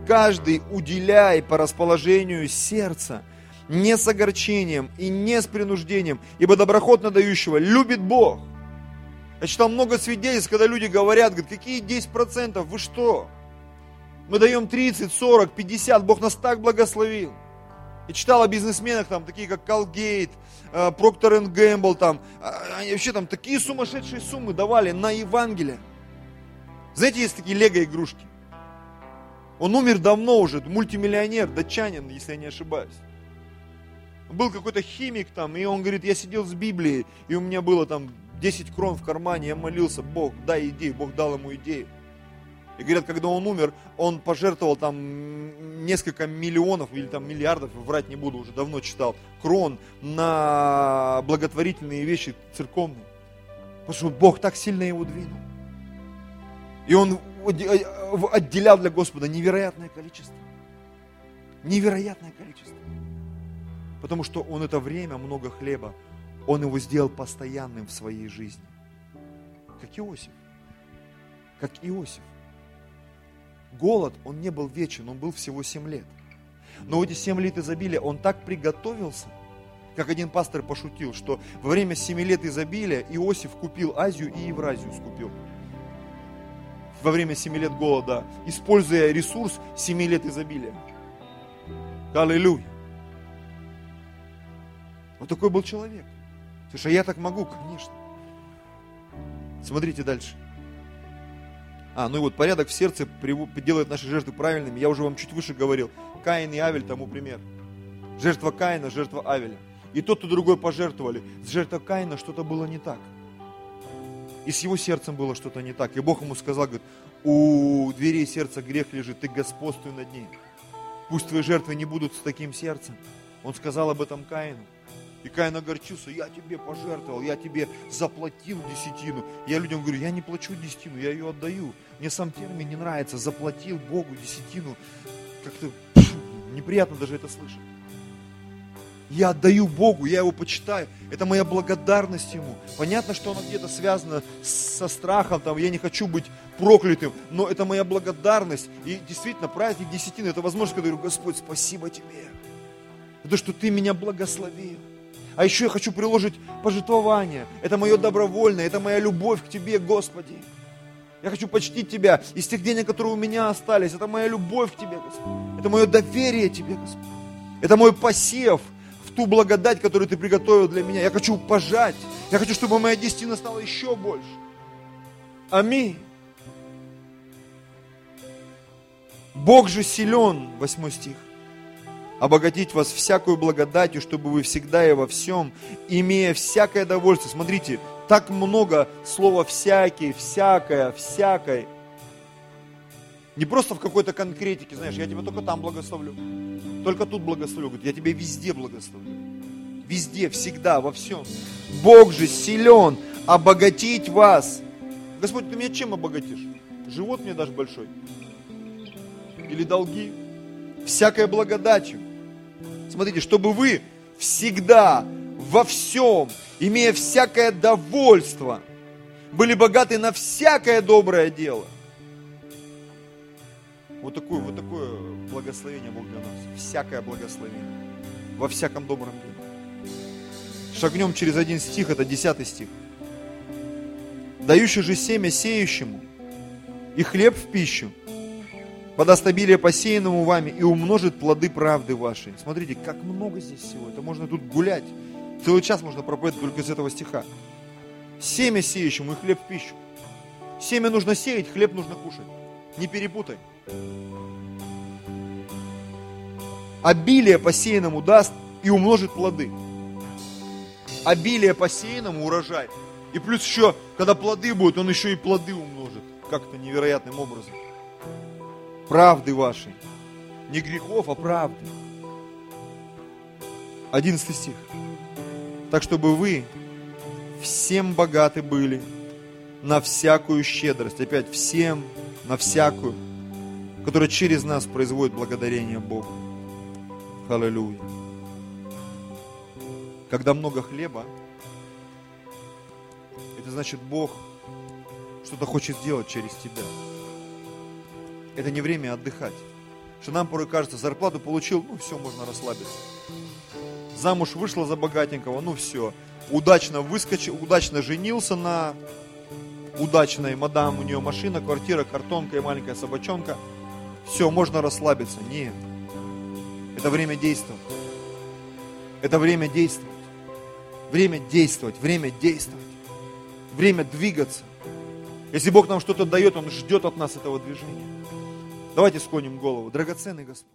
Каждый уделяй по расположению сердца, не с огорчением и не с принуждением, ибо доброхотно дающего любит Бог. Я читал много свидетельств, когда люди говорят, говорят, какие 10%, вы что? Мы даем 30, 40, 50, Бог нас так благословил. Я читал о бизнесменах, там, такие как Колгейт, Проктор Гэмбл, там, а, они вообще там такие сумасшедшие суммы давали на Евангелие. Знаете, есть такие лего-игрушки. Он умер давно уже, мультимиллионер, датчанин, если я не ошибаюсь. Был какой-то химик там, и он говорит, я сидел с Библией, и у меня было там 10 крон в кармане, я молился, Бог, дай идею, Бог дал ему идею. И говорят, когда он умер, он пожертвовал там несколько миллионов или там миллиардов, врать не буду, уже давно читал, крон на благотворительные вещи церковные. Потому что Бог так сильно его двинул. И он отделял для Господа невероятное количество. Невероятное количество. Потому что он это время, много хлеба, он его сделал постоянным в своей жизни. Как Иосиф. Как Иосиф. Голод, он не был вечен, он был всего 7 лет. Но эти 7 лет изобилия он так приготовился, как один пастор пошутил, что во время 7 лет изобилия Иосиф купил Азию и Евразию скупил во время 7 лет голода, используя ресурс 7 лет изобилия. Аллилуйя. Вот такой был человек. Слушай, а я так могу? Конечно. Смотрите дальше. А, ну и вот порядок в сердце делает наши жертвы правильными. Я уже вам чуть выше говорил. Каин и Авель тому пример. Жертва Каина, жертва Авеля. И тот, и другой пожертвовали. С жертвой Каина что-то было не так. И с его сердцем было что-то не так. И Бог ему сказал, говорит, у дверей сердца грех лежит, ты господствуй над ней. Пусть твои жертвы не будут с таким сердцем. Он сказал об этом Каину. И Каин огорчился, я тебе пожертвовал, я тебе заплатил десятину. Я людям говорю, я не плачу десятину, я ее отдаю. Мне сам термин не нравится, заплатил Богу десятину. Как-то неприятно даже это слышать. Я отдаю Богу, я Его почитаю. Это моя благодарность Ему. Понятно, что она где-то связана со страхом, там, я не хочу быть проклятым, но это моя благодарность. И действительно, праздник десятины, это возможность, когда я говорю, Господь, спасибо Тебе. За то, что Ты меня благословил. А еще я хочу приложить пожертвование. Это мое добровольное, это моя любовь к Тебе, Господи. Я хочу почтить Тебя из тех денег, которые у меня остались. Это моя любовь к Тебе, Господи. Это мое доверие Тебе, Господи. Это мой посев – ту благодать, которую Ты приготовил для меня. Я хочу пожать. Я хочу, чтобы моя десятина стала еще больше. Аминь. Бог же силен, 8 стих, обогатить вас всякую благодатью, чтобы вы всегда и во всем, имея всякое довольство. Смотрите, так много слова всякий, всякое, всякой. Не просто в какой-то конкретике, знаешь, я тебя только там благословлю. Только тут благословлю. Говорит, я тебя везде благословлю. Везде, всегда, во всем. Бог же силен обогатить вас. Господь, ты меня чем обогатишь? Живот мне дашь большой? Или долги? Всякой благодатью. Смотрите, чтобы вы всегда, во всем, имея всякое довольство, были богаты на всякое доброе дело. Вот такое, вот такое благословение Бог для нас. Всякое благословение. Во всяком добром деле. Шагнем через один стих, это десятый стих. Дающий же семя сеющему и хлеб в пищу, подаст обилие посеянному вами и умножит плоды правды вашей. Смотрите, как много здесь всего. Это можно тут гулять. Целый час можно проповедовать только из этого стиха. Семя сеющему и хлеб в пищу. Семя нужно сеять, хлеб нужно кушать. Не перепутай. Обилие посеянному даст и умножит плоды. Обилие посеянному урожай. И плюс еще, когда плоды будут, он еще и плоды умножит. Как-то невероятным образом. Правды вашей. Не грехов, а правды. Одиннадцатый стих. Так, чтобы вы всем богаты были на всякую щедрость. Опять всем на всякую которая через нас производит благодарение Богу. Аллилуйя. Когда много хлеба, это значит Бог что-то хочет сделать через тебя. Это не время отдыхать. Что нам порой кажется, зарплату получил, ну все, можно расслабиться. Замуж вышла за богатенького, ну все. Удачно выскочил, удачно женился на удачной мадам, у нее машина, квартира, картонка и маленькая собачонка. Все, можно расслабиться. Нет. Это время действовать. Это время действовать. Время действовать, время действовать. Время двигаться. Если Бог нам что-то дает, Он ждет от нас этого движения. Давайте склоним голову. Драгоценный Господь.